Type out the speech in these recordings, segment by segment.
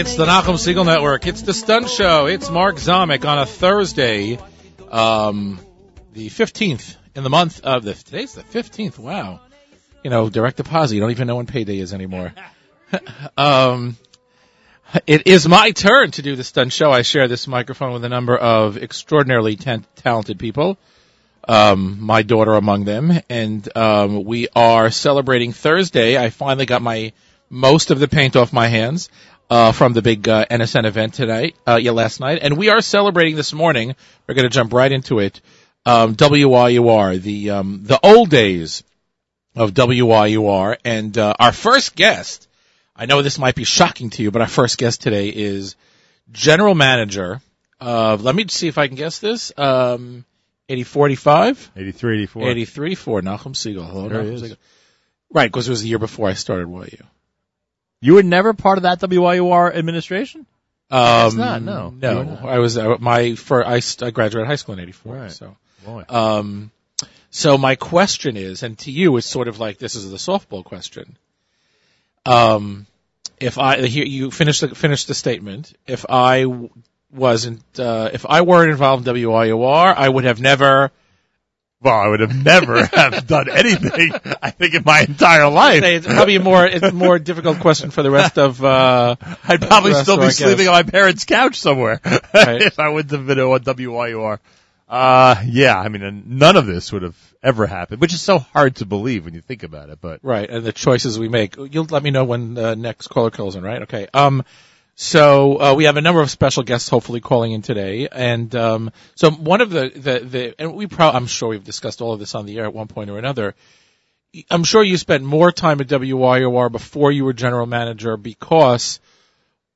It's the Nachum Segal Network. It's the Stunt Show. It's Mark Zomick on a Thursday, um, the 15th in the month of the, today's the 15th. Wow. You know, direct deposit. You don't even know when payday is anymore. um, it is my turn to do the Stunt Show. I share this microphone with a number of extraordinarily talented people. Um, my daughter among them. And, um, we are celebrating Thursday. I finally got my, most of the paint off my hands uh, from the big uh, NSN event tonight, uh, yeah, last night, and we are celebrating this morning. We're going to jump right into it. Um, WYUR, the um, the old days of WYUR, and uh, our first guest. I know this might be shocking to you, but our first guest today is general manager of. Let me see if I can guess this. Um, 8045? 83, 84. 83 for Nachum Segal. Hello, There he Nachum is. Segal. Right, because it was the year before I started YU. You were never part of that WYUR administration? Um, not, no. No, not. I was uh, my for I, I graduated high school in '84. Right. So, Boy. um, so my question is, and to you, it's sort of like this is the softball question. Um, if I here you finish the finish the statement. If I wasn't, uh, if I weren't involved in WYUR, I would have never. Well, I would have never have done anything, I think, in my entire life. Say it's probably a more it's a more difficult question for the rest of. Uh, I'd probably still be sleeping on my parents' couch somewhere Right. if I wouldn't have been on WYUR. Uh, yeah, I mean, and none of this would have ever happened, which is so hard to believe when you think about it, but Right, and the choices we make. You'll let me know when the next caller calls in, right? Okay. Um, so uh, we have a number of special guests hopefully calling in today, and um, so one of the the, the and we probably I'm sure we've discussed all of this on the air at one point or another. I'm sure you spent more time at WYUR before you were general manager because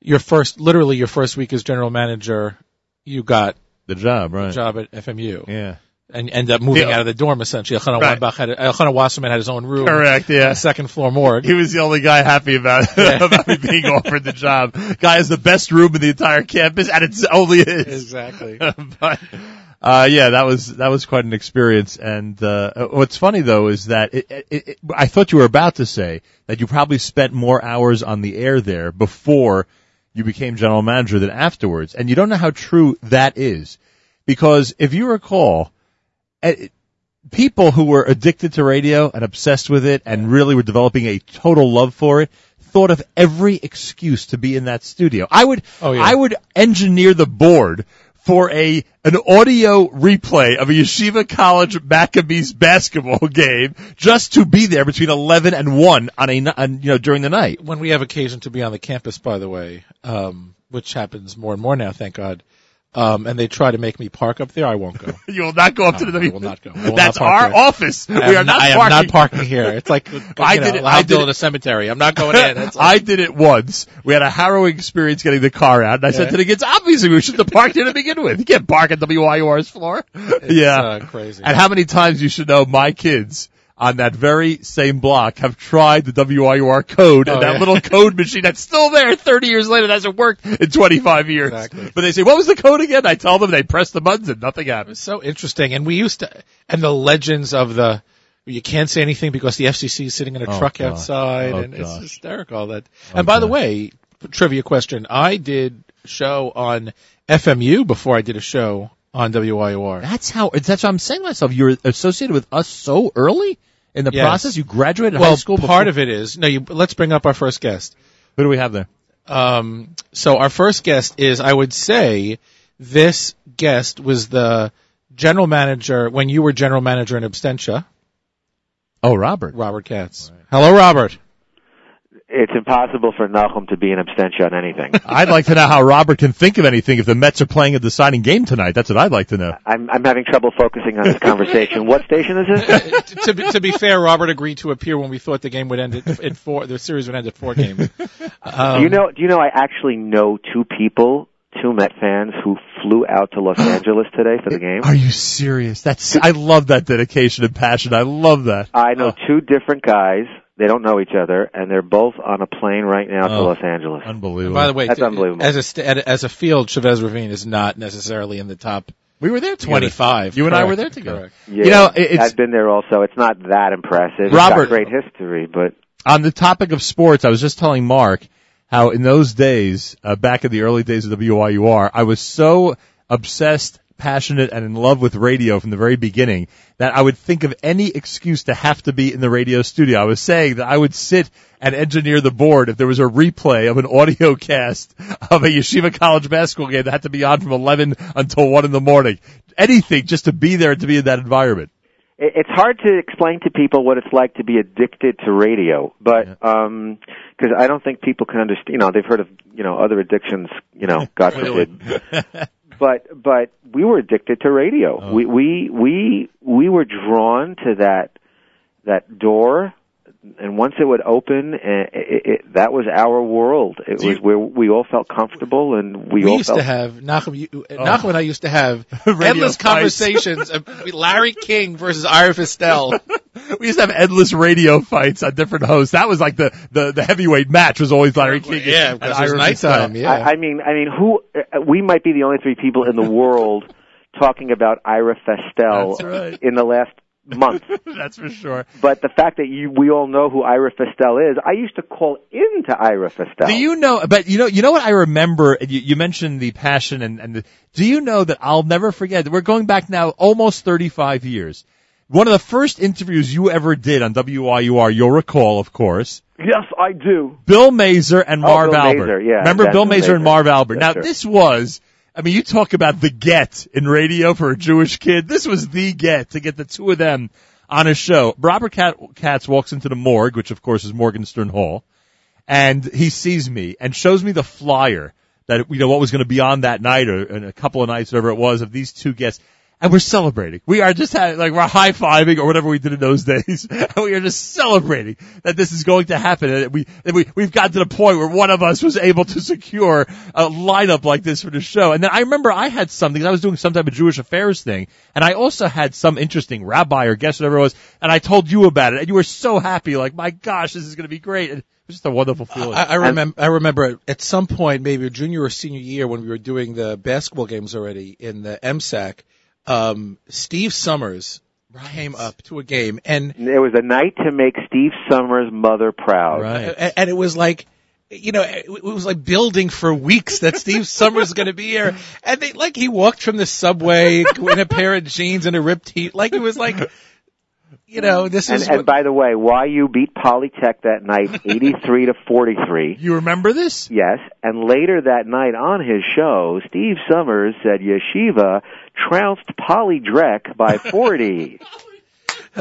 your first, literally your first week as general manager, you got the job, right. job at FMU Yeah. And end up moving Yeah. out of the dorm essentially. Elchanan Right. Weinbach had Elchanan Wasserman had his own room, Correct, yeah. second floor morgue. He was the only guy happy about about me being offered the job. Guy has the best room in the entire campus, and it's only his. Exactly. but uh, yeah, that was that was quite an experience. And uh, what's funny though is that it, it, it, I thought you were about to say that you probably spent more hours on the air there before you became general manager than afterwards, and you don't know how true that is, because if you recall. Eh, People who were addicted to radio and obsessed with it and really were developing a total love for it thought of every excuse to be in that studio. I would, Oh, yeah. I would engineer the board for a an audio replay of a Yeshiva College Maccabees basketball game just to be there between 11 and 1 on a, on, you know, during the night. when we have occasion to be on the campus, by the way, um, which happens more and more now, thank God. Um, and they try to make me park up there. I won't go. You will not go up to the I will not go. Will That's not our there. office. I we are not I am parking. not parking here. It's like I know, did it- I'll did it- a cemetery. I'm not going in. Like, I did it once. We had a harrowing experience getting the car out, and I said to the kids, obviously we shouldn't have parked here to begin with. You can't park at WYUR's floor. it's, yeah. uh, crazy. And how many times you should know my kids on that very same block have tried the WYUR code and Oh, that yeah. little code machine that's still there 30 years later that hasn't worked in 25 years. Exactly. But they say, what was the code again? I tell them, they press the buttons and nothing happens. So interesting. And we used to, and the legends of the, you can't say anything because the FCC is sitting in a Oh, truck gosh. outside, Oh, and it's gosh. hysterical. That. and oh, by the way, trivia question: I did show on FMU before I did a show on WYUR. That's how, that's what I'm saying to myself. You're associated with us so early in the Yes. process. You graduated Well, high school Well, part before- of it is no. You, let's bring up our first guest. Who do we have there? Um, so our first guest is, I would say, this guest was the general manager when you were general manager in Abstentia, Oh, Robert. Robert Katz. Hello, Robert. It's impossible for Nachum to be an abstention on anything. I'd like to know how Robert can think of anything if the Mets are playing a deciding game tonight. That's what I'd like to know. I'm, I'm having trouble focusing on this conversation. What station is this? to, be, to be fair, Robert agreed to appear when we thought the game would end at, in four. The series would end at four games. Um, do you know? Do you know? I actually know two people, two Met fans, who flew out to Los Angeles today for the game. Are you serious? That's I love that dedication and passion. I love that. I know two different guys. They don't know each other, and they're both on a plane right now to Oh. Los Angeles. Unbelievable. By the way, That's t- unbelievable. As a st- as a field, Chavez Ravine is not necessarily in the top we were there together. twenty-five. You and I were there together. correct. Yeah, You know, it- it's- I've been there also. It's not that impressive. It's Robert- got great history, but On the topic of sports, I was just telling Mark how in those days, uh, back in the early days of WYUR, I was so obsessed, passionate, and in love with radio from the very beginning that I would think of any excuse to have to be in the radio studio. I was saying that I would sit and engineer the board if there was a replay of an audio cast of a yeshiva college basketball game that had to be on from 11 until 1 in the morning. Anything just to be there, to be in that environment. It's hard to explain to people what it's like to be addicted to radio, but um 'cause I don't think people can understand. You know, they've heard of you know other addictions. You know, God forbid. but but we were addicted to radio. Oh. We we we we were drawn to that that door, and once it would open, eh, it, it, that was our world. It Do was where we all felt comfortable, and we, all. We, all used felt to have Nachum. You, Nachum and I used to have endless conversations. of Larry King versus Ira Fistell. We used to have endless radio fights on different hosts. That was like the, the, the heavyweight match was always Larry King. yeah, and because it was Ira nighttime. Yeah, I, I mean, I mean, who? Uh, we might be the only three people in the world talking about Ira Fistell right. in the last month. That's for sure. But the fact that you, we all know who Ira Fistell is, I used to call into Ira Fistell. Do you know? But you know, you know what I remember. You, you mentioned the passion and and the, do you know that I'll never forget? We're going back now almost 35 years. One of the first interviews you ever did on WYUR, you'll recall, of course, Yes, I do. Bill Mazer and Oh, Marv Bill Albert. Mazer, yeah, Remember Bill Mazer and Marv Albert? Now this was, I mean, you talk about the get in radio for a Jewish kid. This was the get to get the two of them on a show. Robert Kat- Katz walks into the morgue, which of course is Morgenstern Hall, and he sees me and shows me the flyer that you know what was going to be on that night or a couple of nights, whatever it was, of these two guests. And we're celebrating. We are just having, like, we're high fiving or whatever we did in those days. And we are just celebrating that this is going to happen. And we, and we, we've gotten to the point where one of us was able to secure a lineup like this for the show. And then I remember I had something, I was doing some type of Jewish affairs thing. And I also had some interesting rabbi or guest, whatever it was. And I told you about it. And you were so happy, like, my gosh, this is going to be great. And it was just a wonderful feeling. I, I remember. I remember at some point, maybe junior or senior year, when we were doing the basketball games already in the MSAC. Um, Steve Somers right. came up to a game, and It was a night to make Steve Somers' mother proud. right. and, and it was like. You know, it it was like building for weeks that Steve Somers is going to be here, and they like he walked from the subway in a pair of jeans and a ripped tee, like it was like, you know, this And, is and what- by the way, why you beat Polytech that night, 83 to 43. You remember this? Yes, and later that night on his show, Steve Somers said Yeshiva trounced Poly Drek by 40.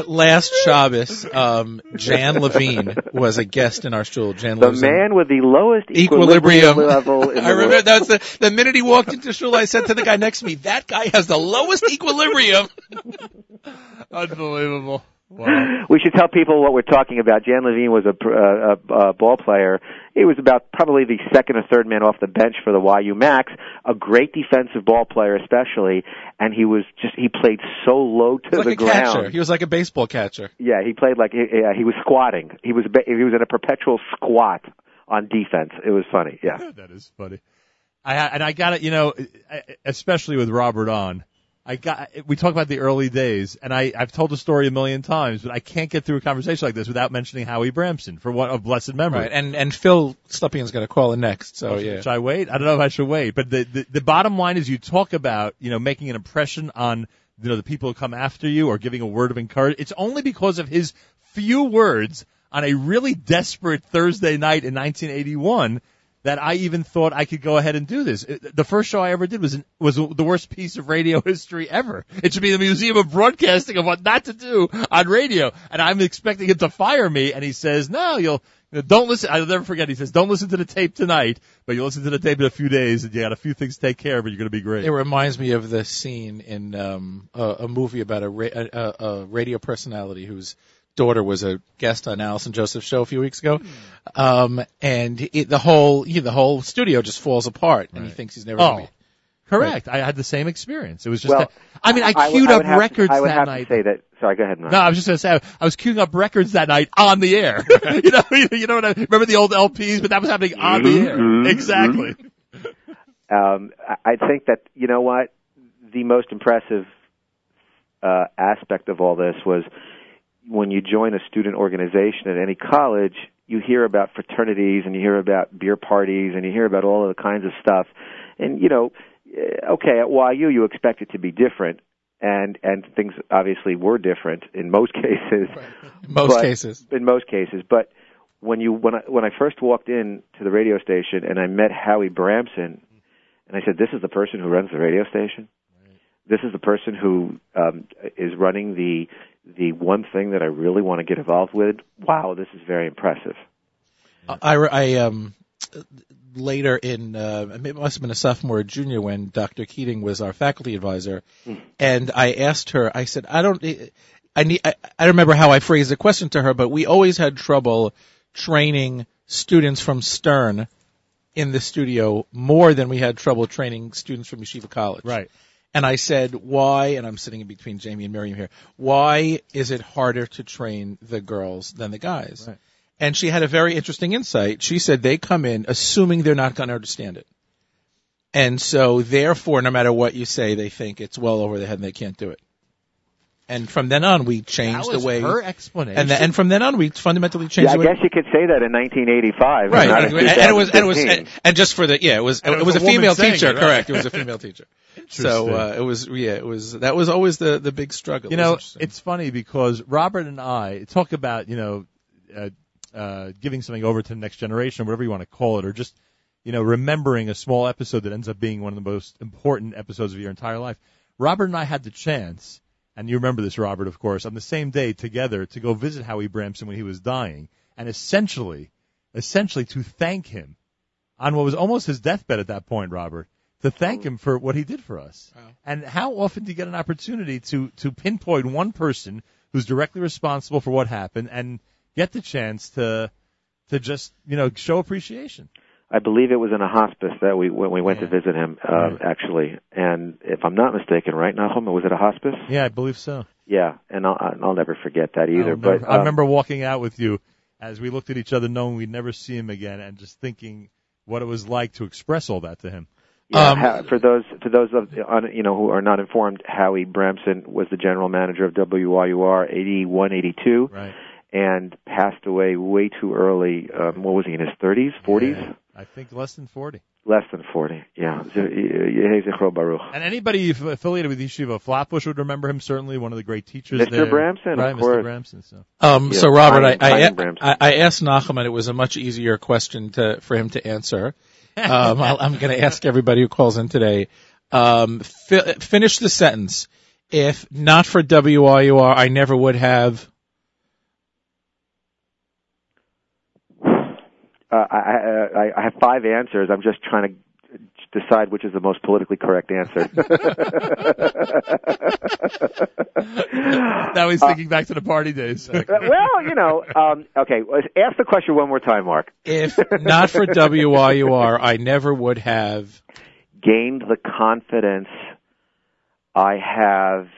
last Shabbos, um, Jan Levine was a guest in our shul. Jan Levine. the man with the lowest equilibrium, equilibrium level in the I remember that's the the minute he walked into shul, I said to the guy next to me, "That guy has the lowest equilibrium." Unbelievable. Wow. We should tell people what we're talking about. Jan Levine was a, uh, a, a ball player. He was about probably the second or third man off the bench for the YU Macs. A great defensive ball player, especially, and he was just he played so low to like the a ground. catcher. He was like a baseball catcher. Yeah, he played like he, yeah, he was squatting. He was ba- he was in a perpetual squat on defense. It was funny. Yeah. that is funny. I and I got it. You know, especially with Robert on. I got. We talk about the early days, and I I've told the story a million times, but I can't get through a conversation like this without mentioning Howie Bramson for what of blessed memory. Right, and and Phil Slepian's going to call in next. So yeah, Should I wait? I don't know if I should wait. But the, the the bottom line is, you talk about you know making an impression on you know the people who come after you or giving a word of encouragement. It's only because of his few words on a really desperate Thursday night in 1981 that I even thought I could go ahead and do this. The first show I ever did was an, was the worst piece of radio history ever. It should be the Museum of Broadcasting of what not to do on radio. And I'm expecting him to fire me, and he says, "No, you'll." Don't listen. I'll never forget. He says, "Don't listen to the tape tonight, but you'll listen to the tape in a few days, and you got a few things to take care of, and you're going to be great." It reminds me of the scene in um, a, a movie about a, ra- a, a, radio personality whose daughter was a guest on Allison Joseph's show a few weeks ago, um, and it, the whole you know, the whole studio just falls apart, and he thinks he's never. Oh, gonna be- correct. I had the same experience. It was just. Well, that, I mean, I I would- queued I up would have to- records I would that have night. to say that. Sorry, go ahead. Mark. No, I was just going to say I was queuing up records that night on the air. you know, you know what I remember the old LPs, but that was happening on the air. Mhm, Exactly. um, I- I think that you know what the most impressive uh, aspect of all this was when you join a student organization at any college, you hear about fraternities and you hear about beer parties and you hear about all of the kinds of stuff. And you know, eh, okay, at YU you expect it to be different, and and things obviously were different in most cases. Most But- cases. In most cases, but when you when I when I first walked in to the radio station and I met Howie Bramson, and I said, "This is the person who runs the radio station. This is the person who um, is running the the one thing that I really want to get involved with. Wow, this is very impressive." I, I um later in uh, it must have been a sophomore or junior when Dr. Keating was our faculty advisor, and I asked her. I said, I don't. I need. I, I remember how I phrased the question to her, but we always had trouble training students from Stern in the studio more than we had trouble training students from Yeshiva College. Right. And I said, why, and I'm sitting in between Jamie and Miriam here, why is it harder to train the girls than the guys? Right. And she had a very interesting insight. She said they come in assuming they're not going to understand it. And so therefore, no matter what you say, they think it's well over their head and they can't do it. And from then on, we That changed was the way, her explanation. and, the, and from then on, we fundamentally changed Yeah, I the way. guess you could say that in 1985, Right, not and, and it was, and it was, and, and just for the, yeah, it was, And it was, a, woman female teacher, it, right? correct? It was a female teacher. So, uh, it was, yeah, it was, that was always the, the big struggle. You know, it's funny because Robert and I talk about, you know, uh, uh, giving something over to the next generation, whatever you want to call it, or just, you know, remembering a small episode that ends up being one of the most important episodes of your entire life. Robert and I had the chance, and you remember this, Robert, of course, on the same day together to go visit Howie Bramson when he was dying, and essentially, essentially to thank him on what was almost his deathbed at that point, Robert, to thank him for what he did for us. Wow. And how often do you get an opportunity to to pinpoint one person who's directly responsible for what happened and get the chance to to just you know show appreciation? I believe it was in a hospice that we when we went Yeah. to visit him, uh, Right. actually. And if I'm not mistaken, right, Nachum, was it a hospice? Yeah, I believe so. Yeah, and I'll, I'll never forget that either. But never- I um, remember walking out with you as we looked at each other, knowing we'd never see him again, and just thinking what it was like to express all that to him. Yeah, Um, ha- for those for those of you know who are not informed, Howie Bramson was the general manager of WYUR 81, 82, Right. and passed away way too early. Um, what was he in his 30s, 40s? Yeah, I think less than forty. Less than 40. Yeah. Z- Yehi Zichro Baruch. And anybody affiliated with Yeshiva Flatbush would remember him. Certainly, one of the great teachers Mr. there. Bramson, of right, course. Mr. Bramson. So. Um, Yeah, so Robert, I, Brian- I, Brian I, I asked Nachman, and it was a much easier question to, for him to answer. Um, I'll, I'm going to ask everybody who calls in today. Um, fi- finish the sentence. If not for WYUR, I never would have. Uh, I, I, I- I have five answers. I'm just trying to decide which is the most politically correct answer. Now he's thinking back to the party days. well, you know, um, okay. let's Ask the question one more time, Mark. If not for WYUR, I never would have. Gained the confidence I have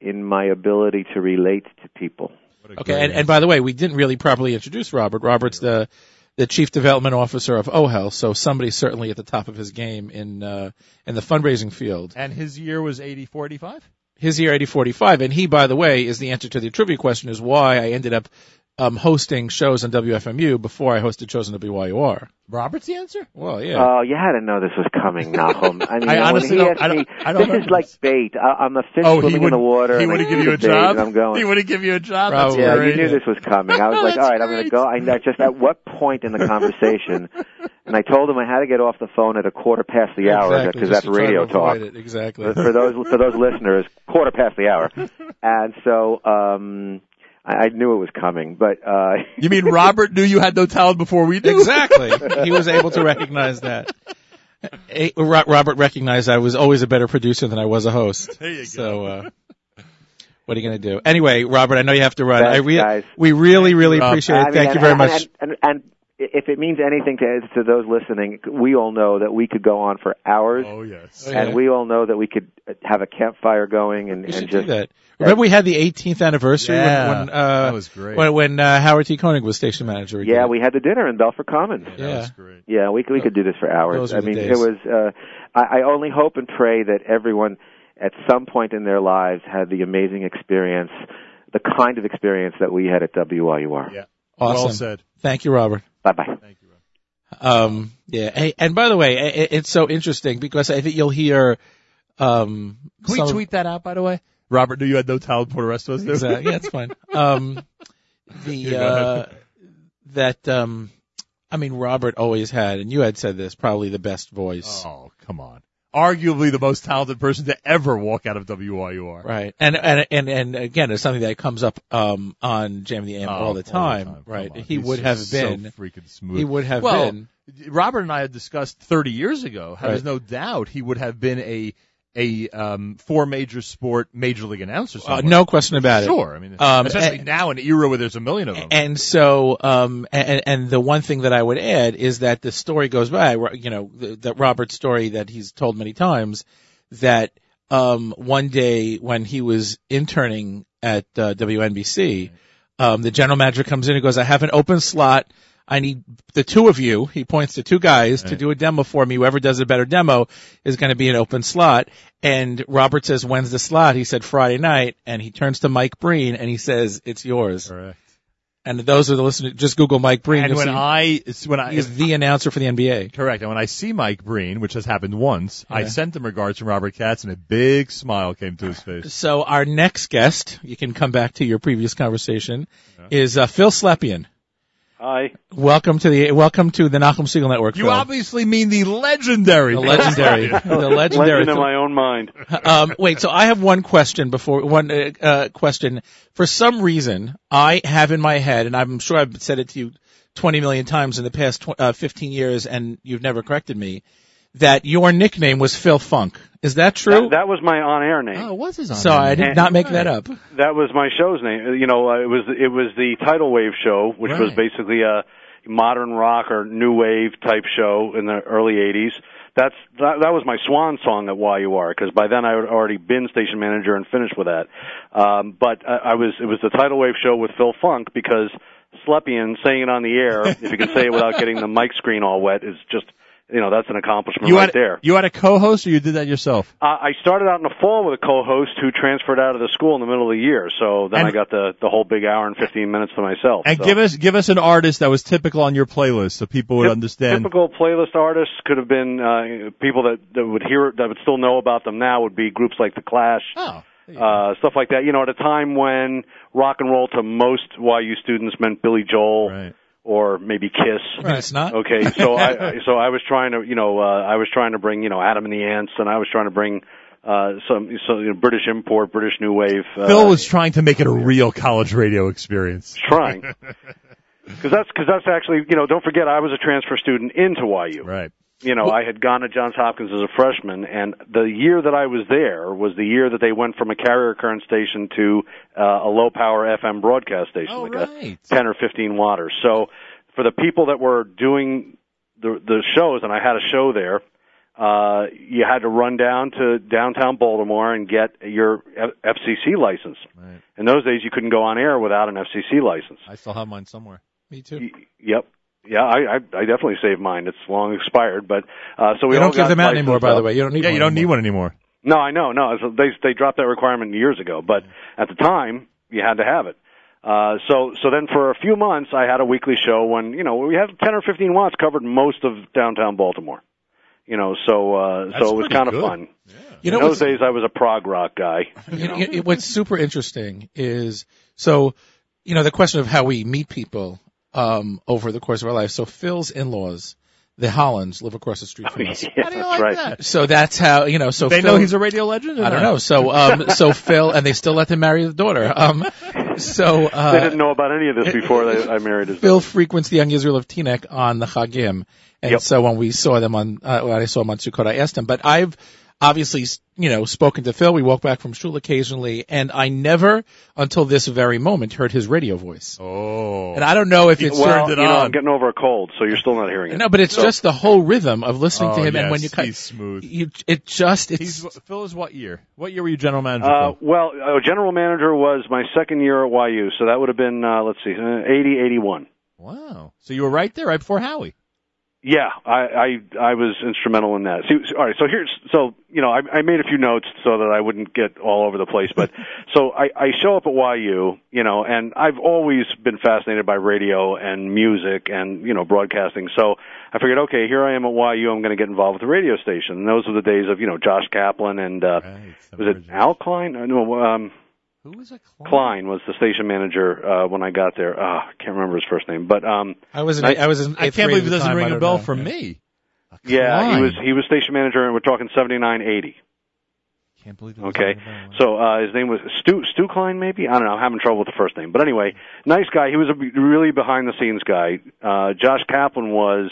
in my ability to relate to people. Okay, and, and by the way, we didn't really properly introduce Robert. Robert's the the chief development officer of OHEL, so somebody certainly at the top of his game in uh, in the fundraising field. And his year was 84, 85? his year 8045 and he by the way is the answer to the trivia question is why I ended up um, hosting shows on WFMU before I hosted shows on WYUR. Robert's the answer? Well, yeah. Oh, you had to know this was coming, Nachum. I mean, I when honestly he don't- asked I don't- me, I don't this is know like this. bait. I, I'm a fish Oh, he swimming in the water. he wouldn't give you a job. I'm going. He wouldn't give you a job. Probably. That's Yeah, great. you knew this was coming. I was Oh, like, that's all right, I'm going to go. I I just at what point in the conversation? and I told him I had to get off the phone at a quarter past the hour because just that's to try radio talk. It. Exactly. For for those for those listeners, quarter past the hour. And so um I, I knew it was coming, but uh You mean Robert knew you had no talent before we did? exactly. He was able to recognize that. Robert recognized I was always a better producer than I was a host. There you go. So, uh, what are you going to do? Anyway, Robert, I know you have to run. Thanks, I re- guys. we really, really Rob. appreciate it. I mean, Thank and- you very and- much. And, and, and if it means anything to to those listening, we all know that we could go on for hours, Oh, yes. Oh, yeah. and we all know that we could have a campfire going and, We and should just do that. Remember, we had the 18th anniversary Yeah, when, when, uh, that was great. when, when uh, Howard T. Koenig was station manager. yeah, we had the dinner in Belfer Commons. That Yeah. was great. Yeah, we could, we could do this for hours. Those were I mean, days. it was. Uh, I, I only hope and pray that everyone, at some point in their lives, had the amazing experience, the kind of experience that we had at WYUR. Yeah. Awesome. Well said. Thank you, Robert. Bye bye. Thank you. Um, yeah. Hey, and by the way, i- it's so interesting because I think you'll hear. Um, Can we some- tweet that out, by the way? Robert knew you had no talent for the rest of us. do? Exactly. Yeah, it's fine. Um, the uh, that um, I mean, Robert always had, and you had said this, probably the best voice. Oh, come on. Arguably the most talented person to ever walk out of WYUR. Right, and and and and again, it's something that comes up um, on JM in the AM Oh, all the time. Right, Come on. he He's would have just so been. freaking smooth. he would have well, been. Robert and I had discussed 30 years ago. There's Right. no doubt he would have been a a um, four major sport major league announcer. Uh, no question about it. Sure. I mean, Um, especially and- now in an era where there's a million of them. And so, um, and, and the one thing that I would add is that the story goes by, you know, the, that Robert's story that he's told many times, that um, one day when he was interning at uh, WNBC, um, the general manager comes in and goes, "I have an open slot. I need the two of you." He points to two guys to do a demo for me. Whoever does a better demo is going to be an open slot. And Robert says, "When's the slot?" He said, "Friday night." And he turns to Mike Breen and he says, "It's yours." Correct. And those are the listeners. Just Google Mike Breen. And when see I it's when I he's the announcer for the NBA. correct, and when I see Mike Breen, which has happened once, I sent him regards from Robert Katz, and a big smile came to his face. So our next guest, you can come back to your previous conversation, is uh, Phil Slepian. Hi. Welcome to the welcome to the Nachum Segal Network. You Phil. obviously mean the legendary, the legendary, the legendary. Legend in my own mind. um, wait, so I have one question before one uh, uh, question. For some reason, I have in my head, and I'm sure I've said it to you 20 million times in the past tw- uh, 15 years, and you've never corrected me, that your nickname was Phil Funk. Is that true? That, that was my on-air name. Oh, what's his on-air. so I did not make that up. That was my show's name. You know, uh, it was it was the Tidal Wave show, which was basically a modern rock or new wave type show in the early '80s. That's that, that was my swan song at YUR because by then I had already been station manager and finished with that. Um, but I, I was it was the Tidal Wave show with Phil Funk because Slepian saying it on the air, if you can say it without getting the mic screen all wet, is just you know that's an accomplishment You right had there. you had a co-host, or you did that yourself? Uh, I started out in the fall with a co-host who transferred out of the school in the middle of the year. So then And- I got the the whole big hour and 15 minutes to myself. And so. give us give us an artist that was typical on your playlist, so people would understand. Typical playlist artists could have been uh, people that, that would hear that would still know about them now would be groups like the Clash, Oh, uh, stuff like that. You know, at a time when rock and roll to most YU students meant Billy Joel right. Or maybe Kiss. Right, it's not. Okay, so I so I was trying to you know uh, I was trying to bring you know Adam and the Ants and I was trying to bring uh, some so, you know, British import, British new wave. Uh, Phil was trying to make it a real college radio experience. trying because that's because that's actually you know don't forget I was a transfer student into YU. Right. You know I had gone to Johns Hopkins as a freshman, and the year that I was there was the year that they went from a carrier current station to uh, a low power FM broadcast station, Oh, like right. a 10 or 15 watters. So for the people that were doing the the shows, and I had a show there. Uh, you had to run down to downtown Baltimore and get your F- FCC license. Right. In those days, you couldn't go on air without an FCC license. I still have mine somewhere. Me too. Y- Yep. Yeah, I, I I definitely saved mine. It's long expired, but uh so we You don't give them out anymore, by the way. You don't need Yeah, one you don't need anymore. one anymore. No, I know, no. So they they dropped that requirement years ago, but at the time you had to have it. Uh so so then for a few months I had a weekly show when, you know, we had 10 or 15 watts covered most of downtown Baltimore. You know, so uh That's so it was kind of good. fun. You know In those days I was a prog rock guy. you know, it- what's super interesting is so you know the question of how we meet people um, over the course of our life. So Phil's in-laws, the Hollands, live across the street from us. yeah, How do you that's like right. that? So that's how you know. So They Phil, know he's a radio legend. or I don't know. So um, so Phil, and they still let him marry the daughter. Um, so uh, They didn't know about any of this before they, I married his Phil frequents the Young Israel of Teaneck on the Chagim, and Yep. so when we saw them on uh, when I saw him on Sukkot, I asked him. But I've obviously you know spoken to Phil. We walk back from shul occasionally, and I never until this very moment heard his radio voice. Oh. And I don't know if it's well, turned it you know, on. I'm getting over a cold, so you're still not hearing it. no, but it's So- just the whole rhythm of listening to Oh, him, and when you cut, he's smooth. you it just it's He's Phil is what year? What year were you general manager? Uh, well, uh, general manager was my second year at YU, so that would have been uh, let's see, uh, 80, 81. Wow. So you were right there, right before Howie. Yeah, I, I I was instrumental in that. See, all right, so here's so you know I, I made a few notes so that I wouldn't get all over the place. But so I, I show up at YU, you know, and I've always been fascinated by radio and music and you know broadcasting. So I figured, okay, here I am at YU. I'm going to get involved with the radio station. And those were the days of you know Josh Kaplan and uh, Right, was it Al Klein? Uh, No, um, Who was a Klein? Klein was the station manager uh, when I got there. Uh, I can't remember his first name, but um, I was in, I- I, was in I can't believe it doesn't ring a bell know. for Yeah. me. A yeah, he was he was station manager, and we're talking seventy nine eighty. Can't believe it Okay, ring a bell. so uh, his name was Stu Stu Klein, maybe I don't know. I'm having trouble with the first name, but anyway, nice guy. He was a really behind the scenes guy. Uh, Josh Kaplan was,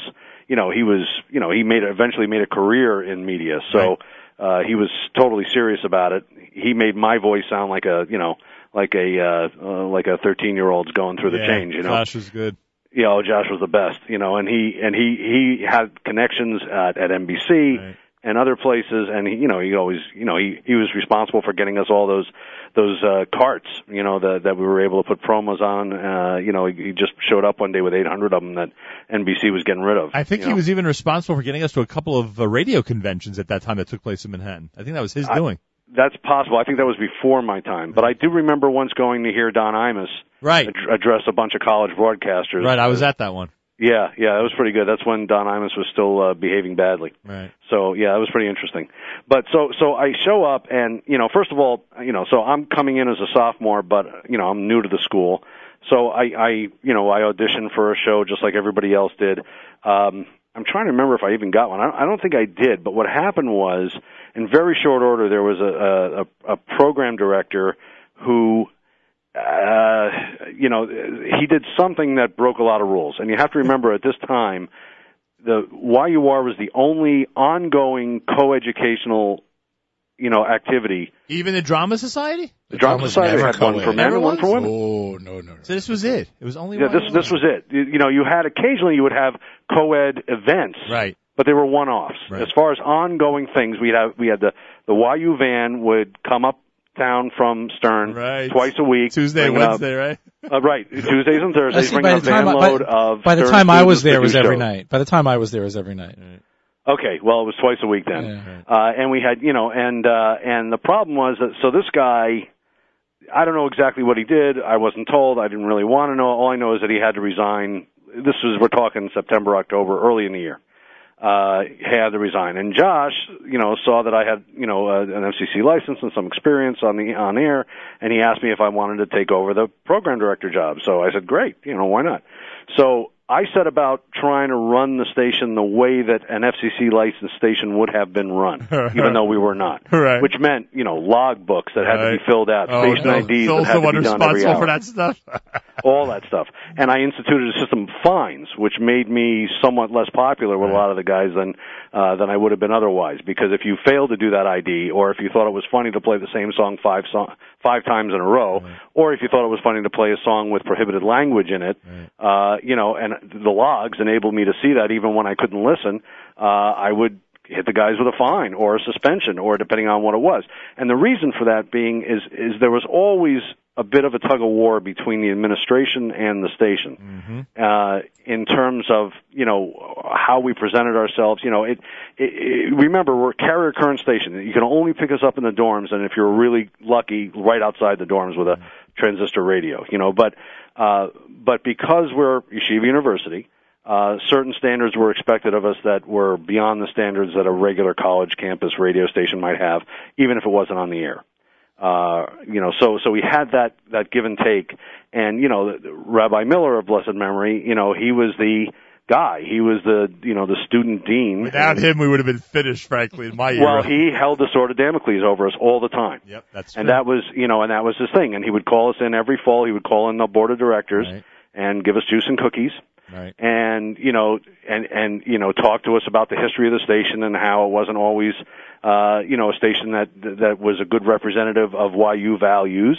you know, he was, you know, he made eventually made a career in media, so uh, he was totally serious about it. He made my voice sound like a, you know, like a uh, uh, like a 13 year old's going through the Yeah, change. You know, Josh was good. you know, Josh was the best, you know, and he and he he had connections at at NBC Right. And other places, and he, you know, he always, you know, he he was responsible for getting us all those those uh, carts, you know, that that we were able to put promos on. Uh, you know, he, he just showed up one day with 800 of them that NBC was getting rid of. I think he know. was even responsible for getting us to a couple of uh, radio conventions at that time that took place in Manhattan. I think that was his I- doing. That's possible. I think that was before my time, but I do remember once going to hear Don Imus Right. ad- address a bunch of college broadcasters. Right. I was at that one. Yeah, yeah, that was pretty good. That's when Don Imus was still uh, behaving badly. Right. So yeah, that was pretty interesting. But so so I show up and you know first of all you know so I'm coming in as a sophomore, but you know I'm new to the school. So I I you know I auditioned for a show just like everybody else did. Um, I'm trying to remember if I even got one. I don't, I don't think I did. But what happened was in very short order there was a a, a program director you know, he did something that broke a lot of rules. And you have to remember at this time, the YUR was the only ongoing coeducational, you know, activity. Even the Drama Society? The Drama was Society never had one for men and one for women. Oh no no no. So this was it. It was only Yeah, this one- this was it. You you know, you had occasionally you would have co-ed events, Right. but they were one-offs. Right. As far as ongoing things, we have we had the the YU van would come up town from Stern Right. twice a week, Tuesday, bring up- Wednesday, right? Uh, right, Tuesdays and Thursdays, See, bringing by a the time I- by- load of. By the Stern time I was there, it was every shows. night. By the time I was there, it was every night. Okay, well, it was twice a week then, Yeah. uh, and we had, you know, and uh, and the problem was that so this guy, I don't know exactly what he did. I wasn't told. I didn't really want to know. All I know is that he had to resign. This was we're talking September, October, early in the year. Uh, had to resign, and Josh, you know, saw that I had, you know, uh, an FCC license and some experience on the on air, and he asked me if I wanted to take over the program director job. So I said, great, you know, why not? So I set about trying to run the station the way that an FCC licensed station would have been run, even though we were not. Right. Which meant, you know, log books that had to be filled out, Oh, station no. IDs that had to be done every hour for that stuff. all that stuff. And I instituted a system of fines, which made me somewhat less popular with a lot of the guys than uh, than I would have been otherwise. Because if you failed to do that ID, or if you thought it was funny to play the same song five song, five times in a row, or if you thought it was funny to play a song with prohibited language in it, uh, you know, and the logs enabled me to see that even when I couldn't listen, uh, I would hit the guys with a fine or a suspension or depending on what it was. And the reason for that being is is there was always a bit of a tug of war between the administration and the station uh, in terms of you know how we presented ourselves. You know, it, it, it remember we're a carrier current station. You can only pick us up in the dorms, and if you're really lucky, right outside the dorms with a transistor radio. You know, but uh, but because we're Yeshiva University. Uh, certain standards were expected of us that were beyond the standards that a regular college campus radio station might have, even if it wasn't on the air. Uh, you know, so so we had that that give and take, and you know, Rabbi Miller of blessed memory, you know, he was the guy. He was the you know the student dean. Without him, we would have been finished, frankly, in my era. Well, he held the sword of Damocles over us all the time. Yep, that's true. And that was, you know, and that was his thing. And he would call us in every fall. He would call in the board of directors Right. and give us juice and cookies Right. and you know and and you know talk to us about the history of the station and how it wasn't always uh you know a station that that was a good representative of YU values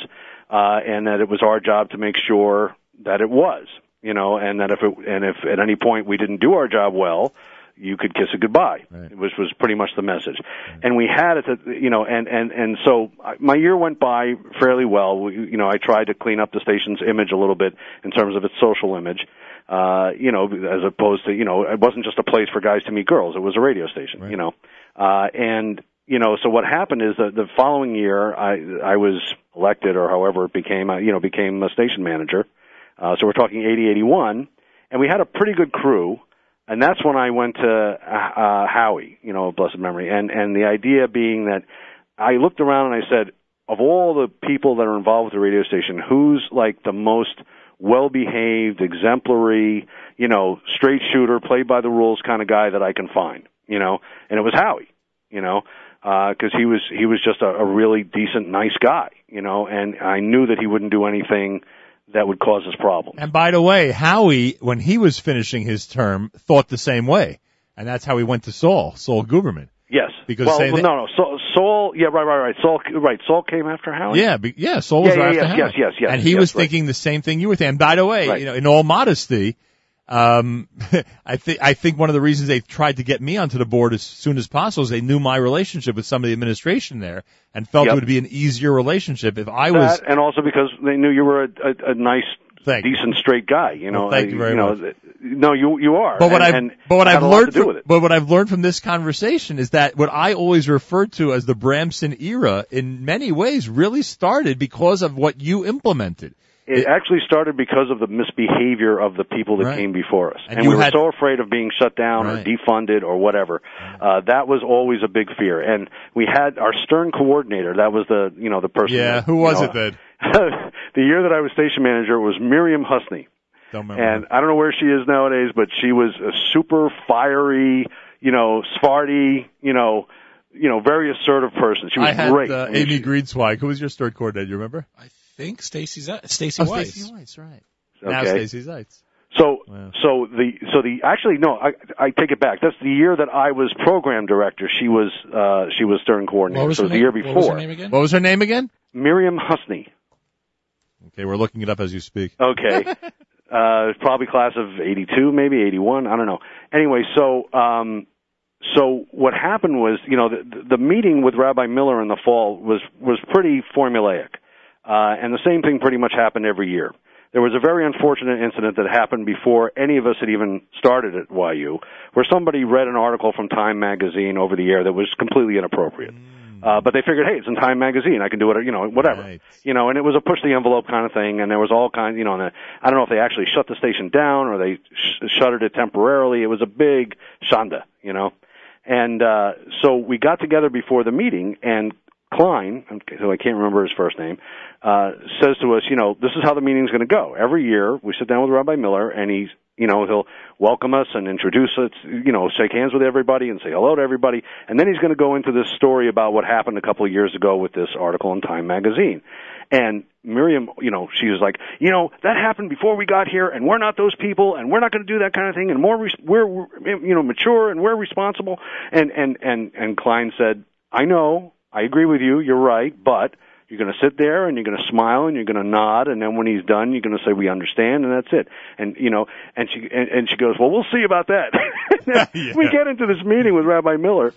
uh and that it was our job to make sure that it was you know and that if it and if at any point we didn't do our job well you could kiss it goodbye Right. which was pretty much the message and we had it you know and and and so my year went by fairly well we, you know I tried to clean up the station's image a little bit in terms of its social image Uh, you know, as opposed to, you know, it wasn't just a place for guys to meet girls. It was a radio station, Right. you know. Uh, and, you know, so what happened is that the following year I, I was elected or however it became, you know, became a station manager. Uh, so we're talking 80, 81. And we had a pretty good crew. And that's when I went to, uh, uh, Howie, you know, blessed memory. And, and the idea being that I looked around and I said, of all the people that are involved with the radio station, who's like the most well behaved, exemplary, you know, straight shooter, play by the rules kind of guy that I can find, you know? And it was Howie, you know, because he was he was just a, a really decent, nice guy, you know, and I knew that he wouldn't do anything that would cause us problems. And by the way, Howie, when he was finishing his term, thought the same way. And that's how he went to Saul, Saul Guberman. Yes, Because well, well, no, no, Saul, Saul, yeah, right, right, right. Saul, right. Saul came after Howie. Yeah, be, yeah, Saul was Yeah, right yeah, after yes, Howie. yes, yes, yes, And he yes, was right. thinking the same thing you were thinking. And by the way, Right. you know, in all modesty, um, I think I think one of the reasons they tried to get me onto the board as soon as possible is they knew my relationship with some of the administration there and felt Yep. it would be an easier relationship if I was. and also because they knew you were a, a, a nice, Thank you. decent, straight guy. You know, Well, thank I- you very know, much. No, you you are. But what and, I've but what I've learned from, but what I've learned from this conversation is that what I always referred to as the Bramson era in many ways really started because of what you implemented. It actually started because of the misbehavior of the people that Right. came before us, And and, you we were had- so afraid of being shut down Right. or defunded or whatever. Uh, that was always a big fear, and we had our stern coordinator. That was the you know the person. Yeah, that, who you was know, it then? the year that I was station manager was Miriam Husney. Don't remember. and I don't know where she is nowadays, but she was a super fiery, you know, Sparty, you know, you know, very assertive person. She was I had great. uh, I mean, Amy she- Greenswag. Who was your third coordinator? You remember? I think Stacy Stacy Oh, Weiss. Stacey Weiss, right. Now Okay. Stacey Zeitz. So, Wow. so the so the actually no, I I take it back. That's the year that I was program director. She was uh she was stern coordinator. What was so her the name? year What was before, her name again? What was her name again? Miriam Husney. Okay, we're looking it up as you speak. Okay. uh, probably class of 82, maybe 81. I don't know. Anyway, so, um, so what happened was, you know, the, the meeting with Rabbi Miller in the fall was, was pretty formulaic. Uh, and the same thing pretty much happened every year. There was a very unfortunate incident that happened before any of us had even started at YU, where somebody read an article from Time magazine over the air that was completely inappropriate. Uh, but they figured, hey, it's in Time magazine. I can do it, you know, whatever. Right. You know, and it was a push the envelope kind of thing, and there was all kinds, you know, and the, I don't know if they actually shut the station down or they sh- shuttered it temporarily. It was a big shanda, you know. And uh, so we got together before the meeting, and Klein, who I can't remember his first name, uh, says to us, you know, this is how the meeting's going to go. Every year, we sit down with Rabbi Miller, and he's, you know, he'll welcome us and introduce us, you know, shake hands with everybody and say hello to everybody, and then he's going to go into this story about what happened a couple of years ago with this article in Time magazine. And Miriam, you know, she was like, you know, that happened before we got here, and we're not those people, and we're not going to do that kind of thing, and more, we're, you know, mature, and we're responsible. And and and and Klein said, I know, I agree with you, you're right, but you're going to sit there and you're going to smile and you're going to nod, and then when he's done, you're going to say, "We understand," and that's it. And you know, and she and, and she goes, "Well, we'll see about that." Yeah. We get into this meeting with Rabbi Miller,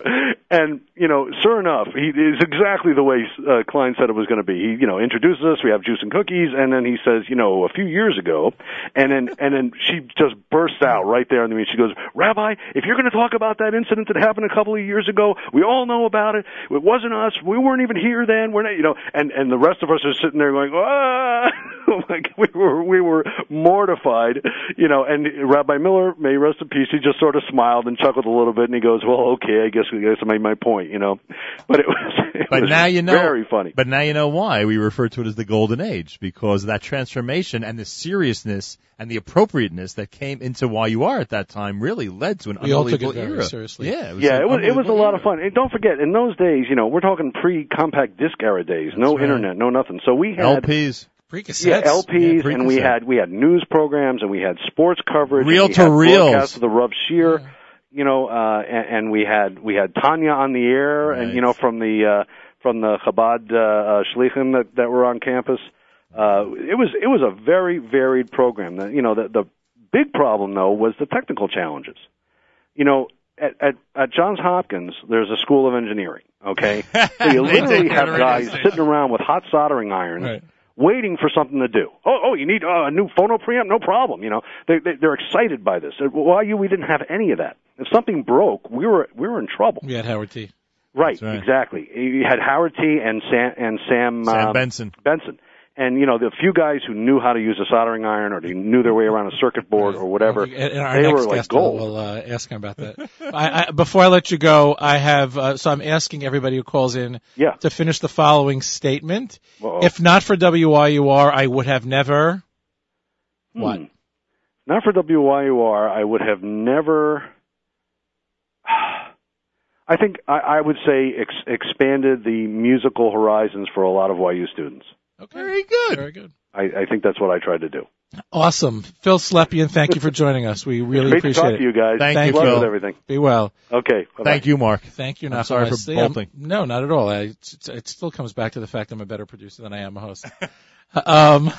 and you know, sure enough, he is exactly the way uh, Klein said it was going to be. He, you know, introduces us. We have juice and cookies, and then he says, you know, a few years ago, and then and then she just bursts out right there in the meeting. She goes, Rabbi, if you're going to talk about that incident that happened a couple of years ago, we all know about it. It wasn't us. We weren't even here then. We're not, you know, and and the rest of us are sitting there going, ah, like we were we were mortified, you know. And Rabbi Miller, may he rest in peace, he just sort of smiled and chuckled a little bit, and he goes, well, okay, I guess I guess I made my point, you know. But it was, it But was now you know. very funny. But now you know why we refer to it as the golden age because that transformation and the seriousness and the appropriateness that came into why you are at that time really led to an We all took it unbelievable very era. seriously. Yeah, it was yeah, it was it was a unbelievable lot of fun. And don't forget, in those days, you know, we're talking pre-compact disc era days, no right. internet, no nothing. So we had LPs. Pre-cassettes. yeah LPs, Yeah, and we had we had news programs, and we had sports coverage, real to real, reels. broadcasts of the Rub Shear, you know, uh, and, and we had we had Tanya on the air, Right. and you know, from the uh, from the Chabad uh, uh, shlichim that that were on campus. Uh, it was it was a very varied program. The, you know, the the big problem though was the technical challenges. You know, at at, at Johns Hopkins, there's a school of engineering. Okay, so you literally have guys sitting around with hot soldering irons Right. waiting for something to do. Oh, oh, you need uh, a new phono preamp? No problem. You know, they, they they're excited by this. Why you? We didn't have any of that. If something broke, we were we were in trouble. We had Howard T. Right, right. exactly. You had Howard T. and Sam and Sam, Sam um, Benson. Benson. And you know the few guys who knew how to use a soldering iron or they knew their way around a circuit board or whatever, they were like gold. will uh, ask him about that. I, I, before I let you go, I have uh, so I'm asking everybody who calls in Yeah. to finish the following statement. Uh-oh. If not for WYUR, I would have never. What? Hmm. Not for WYUR, I would have never. I think I, I would say ex- expanded the musical horizons for a lot of YU students. Okay. Very good. Very good. I, I think that's what I tried to do. Awesome. Phil Slepian, thank you for joining us. We really Great to appreciate talk it. to you guys. Thank you, Good luck with everything. Be well. Okay. bye-bye. Thank you, Mark. Thank you. I'm Not sorry for for See, I'm- No, not at all. I, it's, it still comes back to the fact I'm a better producer than I am a host. um,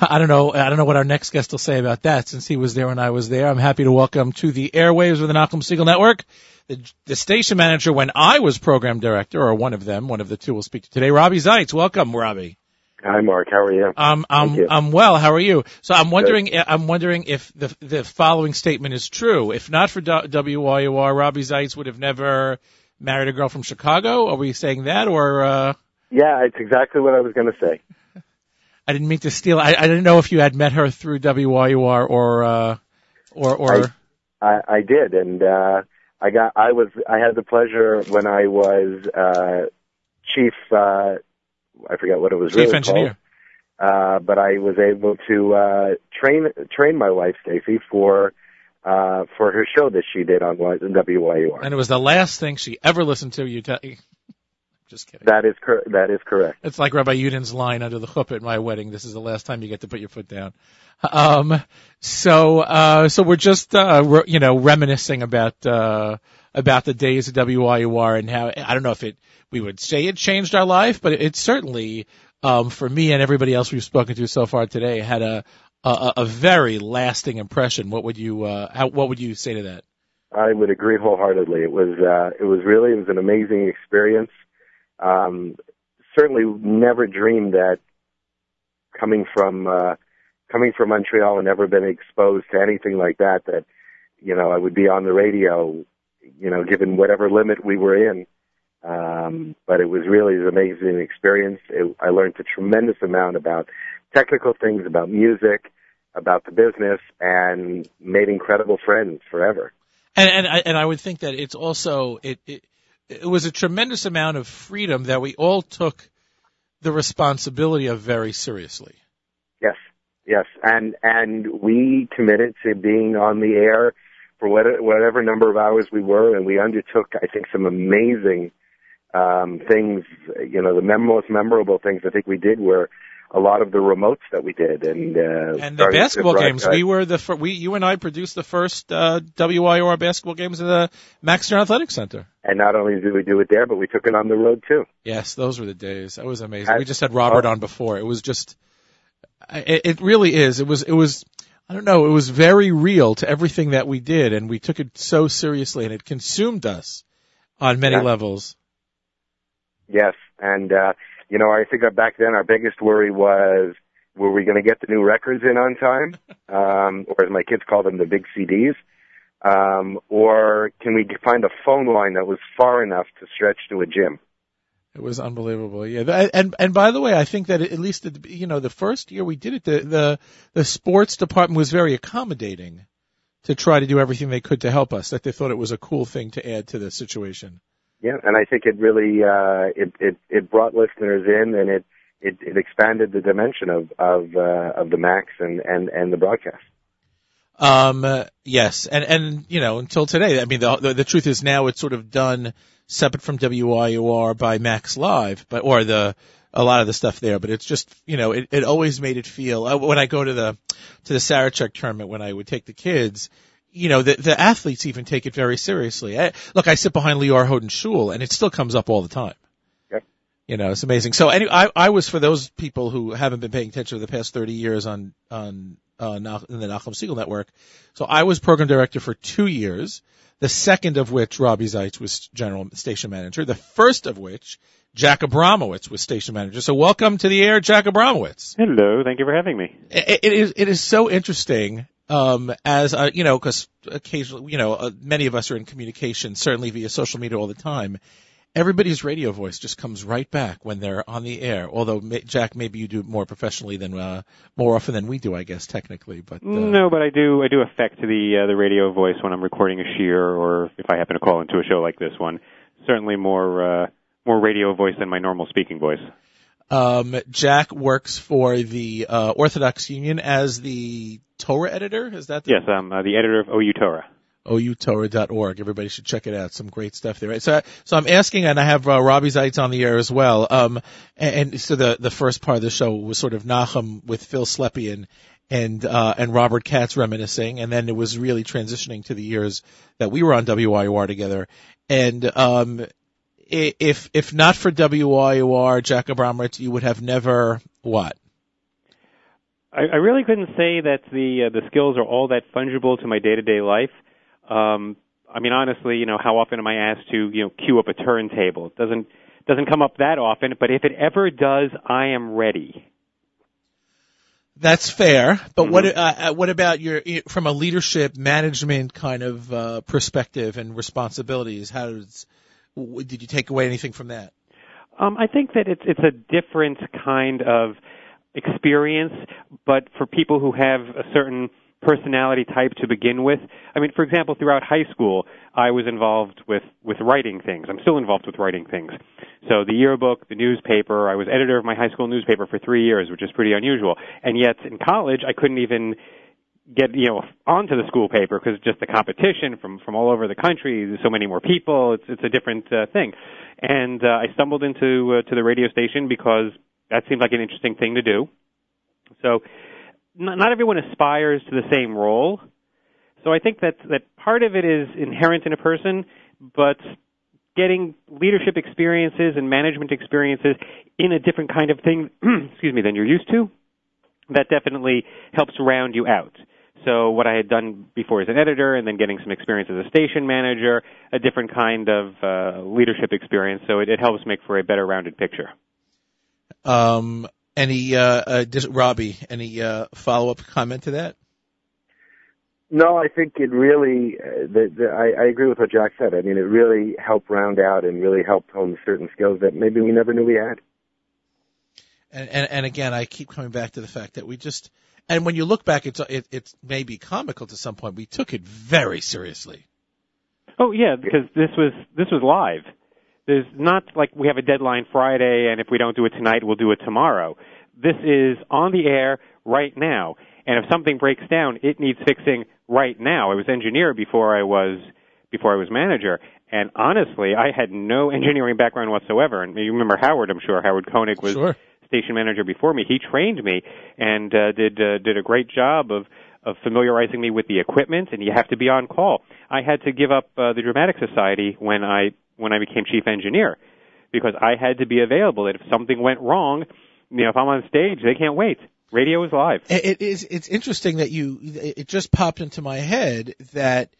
I don't know. I don't know what our next guest will say about that. Since he was there when I was there, I'm happy to welcome to the airwaves of the Nachum Segal Network the, the station manager when I was program director, or one of them. One of the two will speak to today. Robbie Zeitz. Welcome, Robbie. Hi, Mark. How are you? Um, I'm, you. I'm well. How are you? So I'm wondering, I'm wondering if the, the following statement is true. If not for WYUR, Robbie Zeitz would have never married a girl from Chicago. Are we saying that or, uh, Yeah, it's exactly what I was going to say. I didn't mean to steal. I, I didn't know if you had met her through WYUR or, uh, or, or, I, I did, and uh, I got. I was. I had the pleasure when I was uh, chief. Uh, I forget what it was. chief really engineer. Called. Uh, but I was able to uh, train train my wife Stacy for uh, for her show that she did on WYUR. And it was the last thing she ever listened to. You tell, just kidding. That is cor- that is correct. It's like Rabbi Yudin's line under the chuppah at my wedding. This is the last time you get to put your foot down. Um, so, uh, so we're just, uh, re- you know, reminiscing about, uh, about the days of WYUR and how, I don't know if it, we would say it changed our life, but it, certainly, um, for me and everybody else we've spoken to so far today had a, a, a very lasting impression. What would you, uh, how, what would you say to that? I would agree wholeheartedly. It was uh, it was really it was an amazing experience. Um, certainly never dreamed that coming from uh, coming from Montreal and never been exposed to anything like that that you know I would be on the radio. You know, given whatever limit we were in. Um, but it was really an amazing experience. It, I learned a tremendous amount about technical things, about music, about the business, and made incredible friends forever. And and I, and I would think that it's also it, it it was a tremendous amount of freedom that we all took the responsibility of very seriously. Yes, yes, and and we committed to being on the air for what, whatever number of hours we were, and we undertook, I think, some amazing um, things. You know, the most memorable things I think we did were a lot of the remotes that we did, and uh, And the basketball games, we were the fir- we you and I produced the first uh, WYUR basketball games in the Max Stern Athletic Center. And not only did we do it there, but we took it on the road too. Yes, those were the days. That was amazing. I- We just had Robert on before. It was just, it, it really is. It was, it was, I don't know, it was very real to everything that we did and we took it so seriously and it consumed us on many Yeah. levels. Yes, and uh, you know, I think that back then our biggest worry was were we going to get the new records in on time, um, or as my kids call them, the big CDs, um, or can we find a phone line that was far enough to stretch to a gym? It was unbelievable. Yeah. And, and by the way, I think that at least, the, you know, the first year we did it, the, the, the sports department was very accommodating to try to do everything they could to help us, that they thought it was a cool thing to add to the situation. Yeah, and I think it really uh, it, it it brought listeners in, and it it, it expanded the dimension of of uh, of the Macs and and and the broadcast. Um, uh, yes, and and you know until today, I mean the, the the truth is now it's sort of done separate from WYUR by Macs Live, but or the a lot of the stuff there, but it's just you know it it always made it feel uh, when I go to the to the Sarachek tournament when I would take the kids. You know, the, the athletes even take it very seriously. I, look, I sit behind Lior Hoden Shul and it still comes up all the time. Yep. You know, it's amazing. So anyway, I, I was for those people who haven't been paying attention for the past 30 years on, on, uh, in the Nachum Segal Network. So I was program director for two years. The second of which Robbie Zeitz was general station manager. The first of which Jack Abramowitz was station manager. So welcome to the air, Jack Abramowitz. Hello, thank you for having me. it, it is it is so interesting um, as uh, you know, because occasionally, you know, uh, many of us are in communication, certainly via social media all the time. Everybody's radio voice just comes right back when they're on the air. Although Jack, maybe you do it more professionally than uh, more often than we do, I guess technically. But uh, no, but I do I do affect the uh, the radio voice when I'm recording a shiur or if I happen to call into a show like this one. Certainly more uh, more radio voice than my normal speaking voice. Um, Jack works for the uh, Orthodox Union as the Torah editor. Is that the yes? I'm uh, the editor of OU Torah. OUTorah.org. Everybody should check it out. Some great stuff there. So, so I'm asking, and I have uh, Robbie Zeitz on the air as well. Um, and, and so the the first part of the show was sort of Nachum with Phil Slepian and uh, and Robert Katz reminiscing, and then it was really transitioning to the years that we were on WYUR together. And um, if if not for WYUR, Jack Abramowitz, you would have never what? I, I really couldn't say that the uh, the skills are all that fungible to my day to day life. Um, I mean, honestly, you know, how often am I asked to you know queue up a turntable? It doesn't doesn't come up that often, but if it ever does, I am ready. That's fair, but mm-hmm. what uh, uh what about your from a leadership management kind of uh, perspective and responsibilities? How does did you take away anything from that? Um, I think that it's it's a different kind of experience, but for people who have a certain personality type to begin with. I mean, for example, throughout high school, I was involved with with writing things. I'm still involved with writing things. So the yearbook, the newspaper, I was editor of my high school newspaper for 3 years, which is pretty unusual. And yet in college, I couldn't even get you know onto the school paper because just the competition from from all over the country there's so many more people it's it's a different uh, thing. And uh, I stumbled into uh, to the radio station because that seemed like an interesting thing to do. So not, not everyone aspires to the same role. So I think that that part of it is inherent in a person but getting leadership experiences and management experiences in a different kind of thing excuse me than you're used to that definitely helps round you out. So what I had done before as an editor, and then getting some experience as a station manager, a different kind of uh, leadership experience. So it, it helps make for a better rounded picture. Um, any uh, uh, Robbie? Any uh, follow up comment to that? No, I think it really. Uh, the, the, I, I agree with what Jack said. I mean, it really helped round out and really helped hone certain skills that maybe we never knew we had. And, and and again, I keep coming back to the fact that we just and when you look back, it's it, it may be comical to some point. We took it very seriously. Oh yeah, because this was this was live. There's not like we have a deadline Friday, and if we don't do it tonight, we'll do it tomorrow. This is on the air right now, and if something breaks down, it needs fixing right now. I was engineer before I was before I was manager, and honestly, I had no engineering background whatsoever. And you remember Howard? I'm sure Howard Koenig was sure station manager before me, he trained me and uh, did uh, did a great job of of familiarizing me with the equipment. And you have to be on call. I had to give up uh, the Dramatic Society when I when I became chief engineer because I had to be available. That if something went wrong, you know, if I'm on stage, they can't wait. Radio is live. It is. It's interesting that you. It just popped into my head that,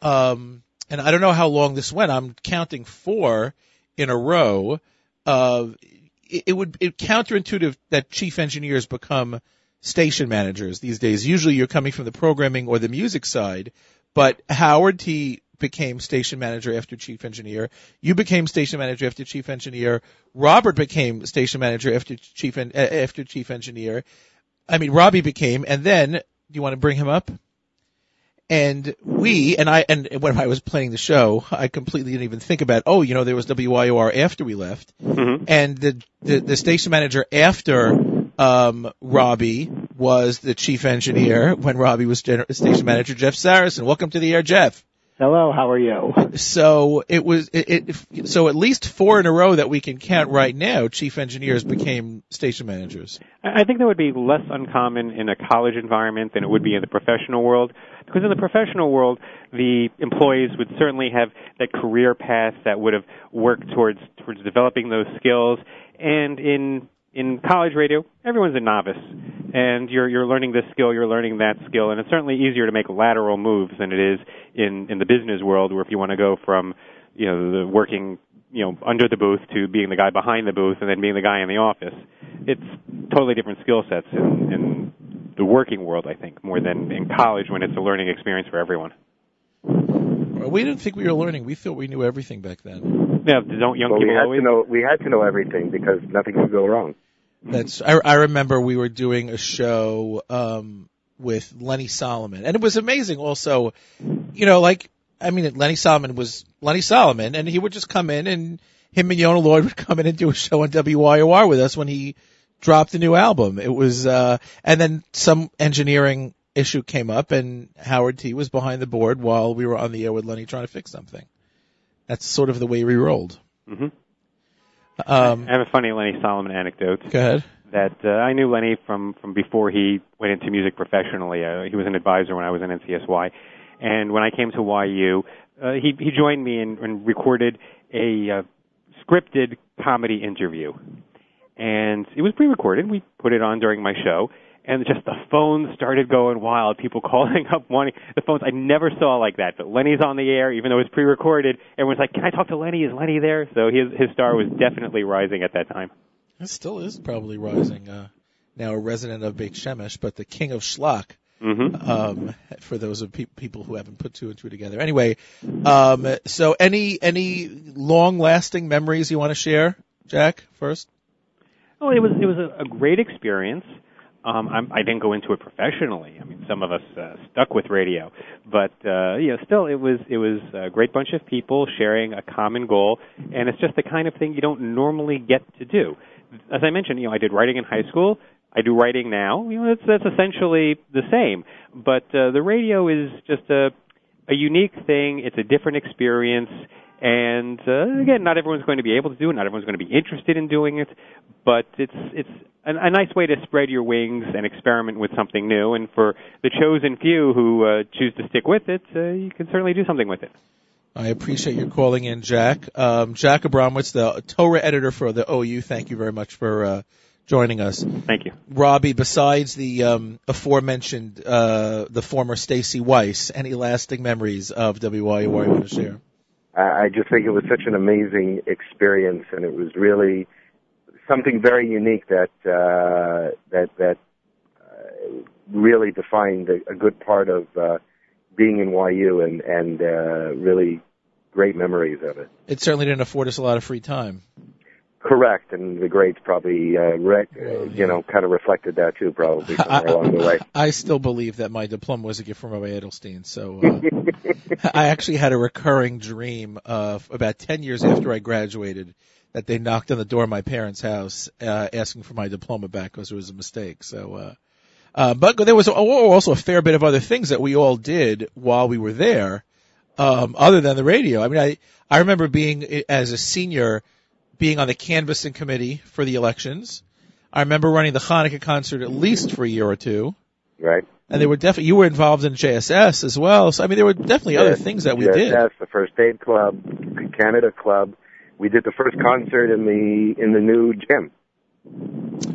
um, and I don't know how long this went. I'm counting four in a row. Uh, it would it counterintuitive that chief engineers become station managers these days. Usually you're coming from the programming or the music side, but Howard T became station manager after chief engineer. You became station manager after chief engineer. Robert became station manager after chief en- after chief engineer. I mean, Robbie became, and then do you want to bring him up? And we and I and when I was playing the show, I completely didn't even think about. Oh, you know, there was WYUR after we left, mm-hmm. and the, the the station manager after um, Robbie was the chief engineer when Robbie was gener- station manager. Jeff Saracen, welcome to the air, Jeff. Hello, how are you? So it was it, it, so at least four in a row that we can count right now. Chief engineers became station managers. I think that would be less uncommon in a college environment than it would be in the professional world. Because in the professional world, the employees would certainly have that career path that would have worked towards towards developing those skills. And in in college radio, everyone's a novice, and you're you're learning this skill, you're learning that skill, and it's certainly easier to make lateral moves than it is in in the business world, where if you want to go from you know the working you know under the booth to being the guy behind the booth and then being the guy in the office, it's totally different skill sets in, in the working world, I think, more than in college when it's a learning experience for everyone. We didn't think we were learning. We thought we knew everything back then. Yeah, don't young well, people we had always? to know we had to know everything because nothing could go wrong. That's I, I remember we were doing a show um with Lenny Solomon, and it was amazing. Also, you know, like I mean, Lenny Solomon was Lenny Solomon, and he would just come in, and him and Yona Lloyd would come in and do a show on WYUR with us when he dropped a new album. It was, uh, and then some engineering issue came up, and Howard T was behind the board while we were on the air with Lenny trying to fix something. That's sort of the way we rolled. hmm Um, I have a funny Lenny Solomon anecdote. go ahead. that uh, I knew Lenny from from before he went into music professionally. Uh, he was an advisor when I was in NCSY, and when I came to YU, uh, he he joined me and, and recorded a uh, scripted comedy interview, and it was pre-recorded. We put it on during my show. And just the phones started going wild. People calling up, wanting the phones. I never saw like that. But Lenny's on the air, even though it's pre-recorded. Everyone's like, "Can I talk to Lenny? Is Lenny there?" So his his star was definitely rising at that time. It still is probably rising. Uh, now a resident of Beit Shemesh, but the king of schlock. hmm Um, for those of pe- people who haven't put two and two together. Anyway, um, so any any long lasting memories you want to share, Jack? First. Oh, it was it was a, a great experience. Um, I'm, I didn't go into it professionally. I mean, some of us uh, stuck with radio, but uh, you know, still, it was it was a great bunch of people sharing a common goal, and it's just the kind of thing you don't normally get to do. As I mentioned, you know, I did writing in high school. I do writing now. You know, that's that's essentially the same, but uh, the radio is just a a unique thing. It's a different experience. And uh, again, not everyone's going to be able to do it. Not everyone's going to be interested in doing it, but it's it's a, a nice way to spread your wings and experiment with something new. And for the chosen few who uh, choose to stick with it, uh, you can certainly do something with it. I appreciate your calling in, Jack. Um, Jack Abramowitz, the Torah editor for the OU. Thank you very much for uh, joining us. Thank you. Robbie, besides the um, aforementioned, uh, the former Stacy Weiss, any lasting memories of WYUR you want to share? I just think it was such an amazing experience, and it was really something very unique that uh, that that uh, really defined a, a good part of uh, being in YU, and and uh, really great memories of it. It certainly didn't afford us a lot of free time. Correct, and the grades probably, uh, rec- uh, yeah. you know, kind of reflected that too, probably somewhere along the way. I still believe that my diploma was a gift from Rabbi Edelstein. So uh, I actually had a recurring dream of about 10 years after I graduated that they knocked on the door of my parents' house uh, asking for my diploma back because it was a mistake. So, uh, uh, but there was also a fair bit of other things that we all did while we were there, um, other than the radio. I mean, I, I remember being, as a senior, being on the canvassing committee for the elections. I remember running the Hanukkah concert at least for a year or two. right? And there were definitely, you were involved in JSS as well. So, I mean, there were definitely other things that we yes, did. Yes, the First Aid Club, Canada Club. We did the first concert in the in the new gym.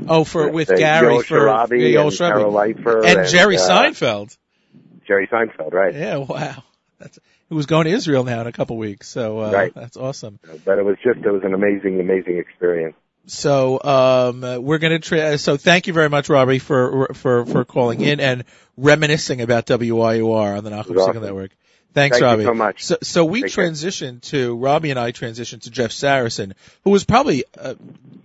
Oh, for, with Uh, Gary, for, Sharabi yeah, Joel and. Carol Leifer and Jerry uh, Seinfeld. Jerry Seinfeld, right? Yeah, wow. That's, who was going to Israel now in a couple weeks. So, uh, Right. that's awesome. But it was just it was an amazing, amazing experience. So, um, uh, we're going to try, so thank you very much, Robbie, for, for, for calling in and reminiscing about WYUR on the Nachum awesome. Network. Thanks, Thank you Robbie. so much. So, so we Take care. transitioned to, Robbie and I transitioned to Jeff Saracen, who was probably, uh,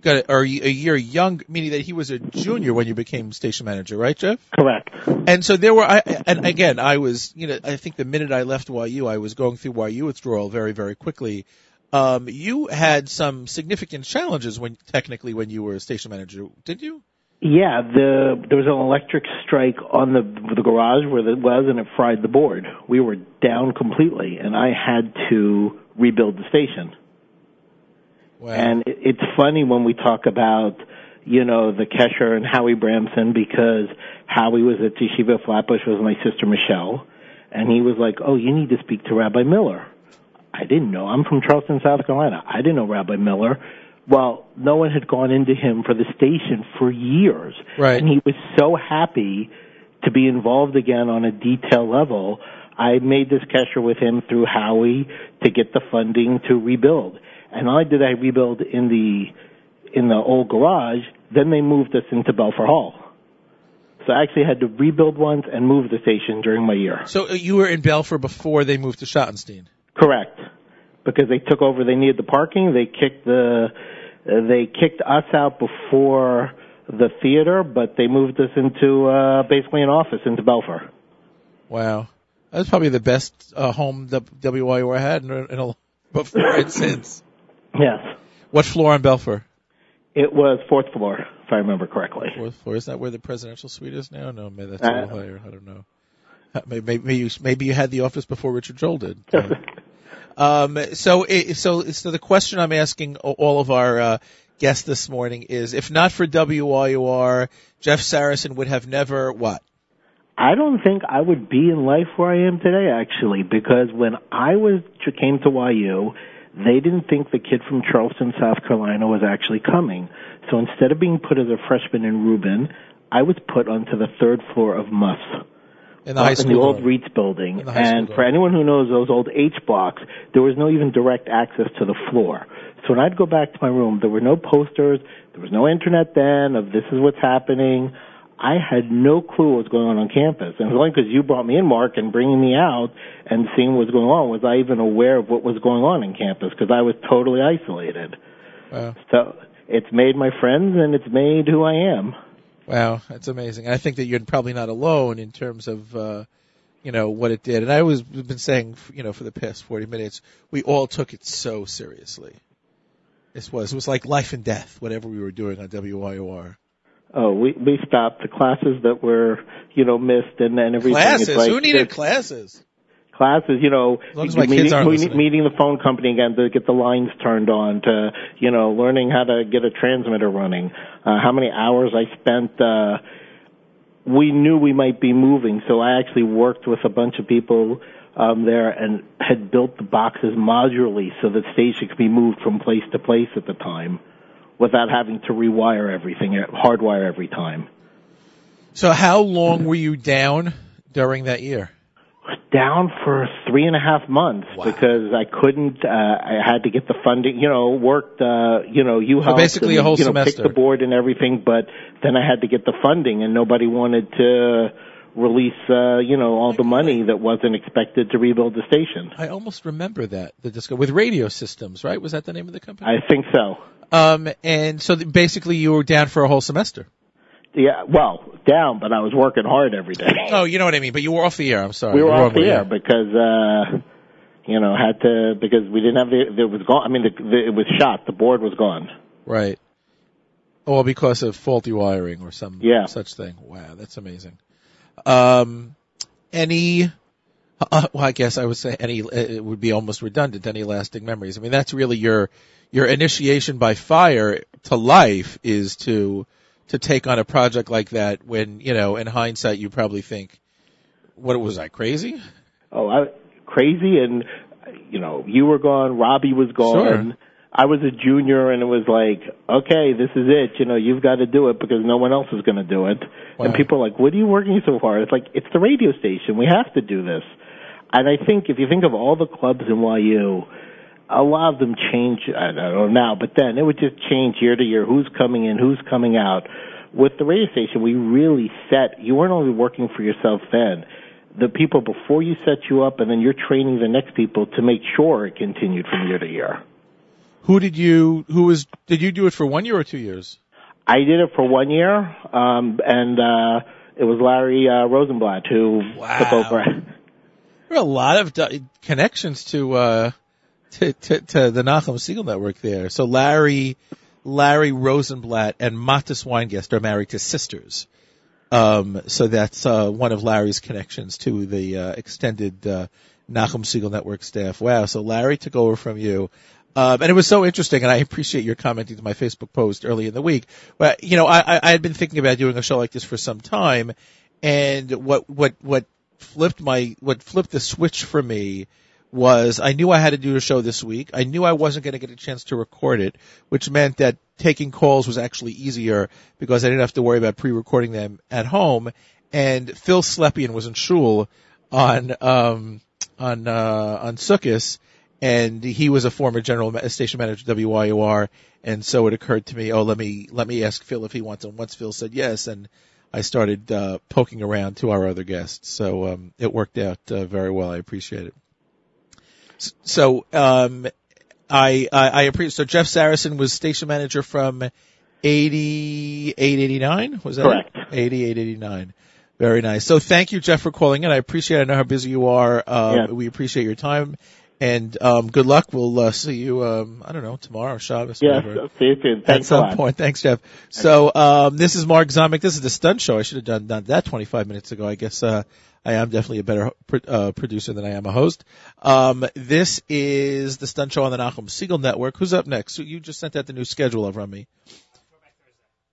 got a, or a year young, meaning that he was a junior when you became station manager, right, Jeff? Correct. And so there were, I, and again, I was, you know, I think the minute I left YU, I was going through YU withdrawal very, very quickly. Um, you had some significant challenges when, technically, when you were a station manager, did you? Yeah, the there was an electric strike on the the garage where it was, and it fried the board. We were down completely, and I had to rebuild the station. Wow. And it, it's funny when we talk about, you know, the Kesher and Howie Bramson because Howie was at Yeshiva Flatbush with my sister Michelle, and he was like, "Oh, you need to speak to Rabbi Miller." I didn't know. I'm from Charleston, South Carolina. I didn't know Rabbi Miller, Well, no one had gone into him for the station for years. Right. And he was so happy to be involved again on a detail level. I made this kesher with him through Howie to get the funding to rebuild. And not only did I rebuild in the in the old garage, then they moved us into Belfer Hall. So I actually had to rebuild once and move the station during my year. So uh, you were in Belfer before they moved to Schottenstein. Correct. Because they took over, they needed the parking. They kicked the, they kicked us out before the theater, but they moved us into uh, basically an office into Belfer. Wow, that's probably the best uh, home W- WYUR had in a, in a, before and since. Yes, What floor on Belfer? it was fourth floor, if I remember correctly. Fourth floor. Is that where the presidential suite is now? No, maybe that's Uh, a little higher. I don't know. Uh, Maybe, maybe you maybe you had the office before Richard Joel did. Um, so it, so so the question I'm asking all of our uh, guests this morning is: if not for WYUR, Jeff Saracen would have never what? I don't think I would be in life where I am today, actually, because when I was came to YU, they didn't think the kid from Charleston, South Carolina, was actually coming. So instead of being put as a freshman in Rubin, I was put onto the third floor of Muss. In the uh, in the old. Reeds building. In the high And for anyone who knows those old H blocks, there was no even direct access to the floor. So when I'd go back to my room, there were no posters, there was no internet then of this is what's happening. I had no clue what was going on on campus. And it was only because you brought me in, Mark, and bringing me out and seeing what was going on was I even aware of what was going on in campus because I was totally isolated. Wow. So it's made my friends and it's made who I am. Wow, that's amazing. I think that you're probably not alone in terms of, uh, you know, what it did. And I always have been saying, you know, for the past 40 minutes, we all took it so seriously. This was, it was like life and death, whatever we were doing on WYUR. Oh, we we stopped the classes that were you know missed and and everything. Classes? like- Who needed classes? Classes? You know, meeting, meeting, meeting the phone company again to get the lines turned on, to you know, learning how to get a transmitter running. Uh, how many hours I spent. uh we knew we might be moving, so I actually worked with a bunch of people um, there and had built the boxes modularly so that station could be moved from place to place at the time without having to rewire everything, hardwire every time. So how long were you down during that year? Down for three and a half months Wow. because I couldn't. Uh, I had to get the funding. You know, worked. Uh, you know, you helped. basically and, a whole you know, semester. Picked the board and everything, but then I had to get the funding, and nobody wanted to release. Uh, you know, all the money that wasn't expected to rebuild the station. I almost remember that the disco with radio systems, right? Was that the name of the company? I think so. Um, and so basically you were down for a whole semester. Yeah, well, down, but I was working hard every day. Oh, you know what I mean. But you were off the air. I'm sorry. we were off the way, air because uh you know had to because we didn't have the it was gone. I mean, the, the, it was shot. The board was gone. Right. Or because of faulty wiring or some Yeah. such thing. Wow, that's amazing. Um, any, uh, well, I guess I would say any, uh, it would be almost redundant, any lasting memories. I mean, that's really your, your initiation by fire to life is to, to take on a project like that when, you know, in hindsight, you probably think, what was I crazy? Oh, I, crazy, and you know, you were gone. Robbie was gone. Sure. I was a junior, and it was like, okay, this is it. You know, you've got to do it because no one else is going to do it. Wow. And people are like, what are you working so hard? It's like it's the radio station. We have to do this. And I think if you think of all the clubs in YU, a lot of them change. I don't know now, but then it would just change year to year. Who's coming in? Who's coming out? With the radio station, we really set. You weren't only working for yourself then. The people before you set you up, and then you're training the next people to make sure it continued from year to year. Who did you, who was, did you do it for one year or two years? I did it for one year, um, and uh, it was Larry uh, Rosenblatt who Wow. took over. There are a lot of connections to, uh, to, to, to the Nachum Segal Network there. So Larry, Larry Rosenblatt and Matis Weingast are married to sisters. Um, so that's, uh, one of Larry's connections to the, uh, extended, uh, Nachum Segal Network staff. Wow. So Larry took over from you. Um, and it was so interesting, and I appreciate your commenting to my Facebook post early in the week. But you know, I, I had been thinking about doing a show like this for some time, and what what what flipped my what flipped the switch for me was I knew I had to do a show this week. I knew I wasn't going to get a chance to record it, which meant that taking calls was actually easier because I didn't have to worry about pre-recording them at home. And Phil Slepian was in shul on um, on uh, on Sukkot, and he was a former general station manager at WYUR, and so it occurred to me, oh, let me let me ask Phil if he wants. And once Phil said yes, and I started uh, poking around to our other guests, so um, it worked out uh, very well. I appreciate it. So um, I, I I appreciate. So Jeff Saracen was station manager from 88, 89? Was that Correct. It? 88, 89. Very nice. So thank you, Jeff, for calling in. I appreciate. it. I know how busy you are. Um, Yeah. We appreciate your time, and um, good luck. We'll uh, see you. Um, I don't know tomorrow, Shabbos. Yes, whatever. see you soon. At Thanks a some point. Thanks, Jeff. So um, this is Mark Zomick. This is the Stunt Show. I should have done, done that 25 minutes ago. I guess uh, I am definitely a better uh, producer than I am a host. Um, this is the Stunt Show on the Nachum Segal Network. Who's up next? So you just sent out the new schedule over on me.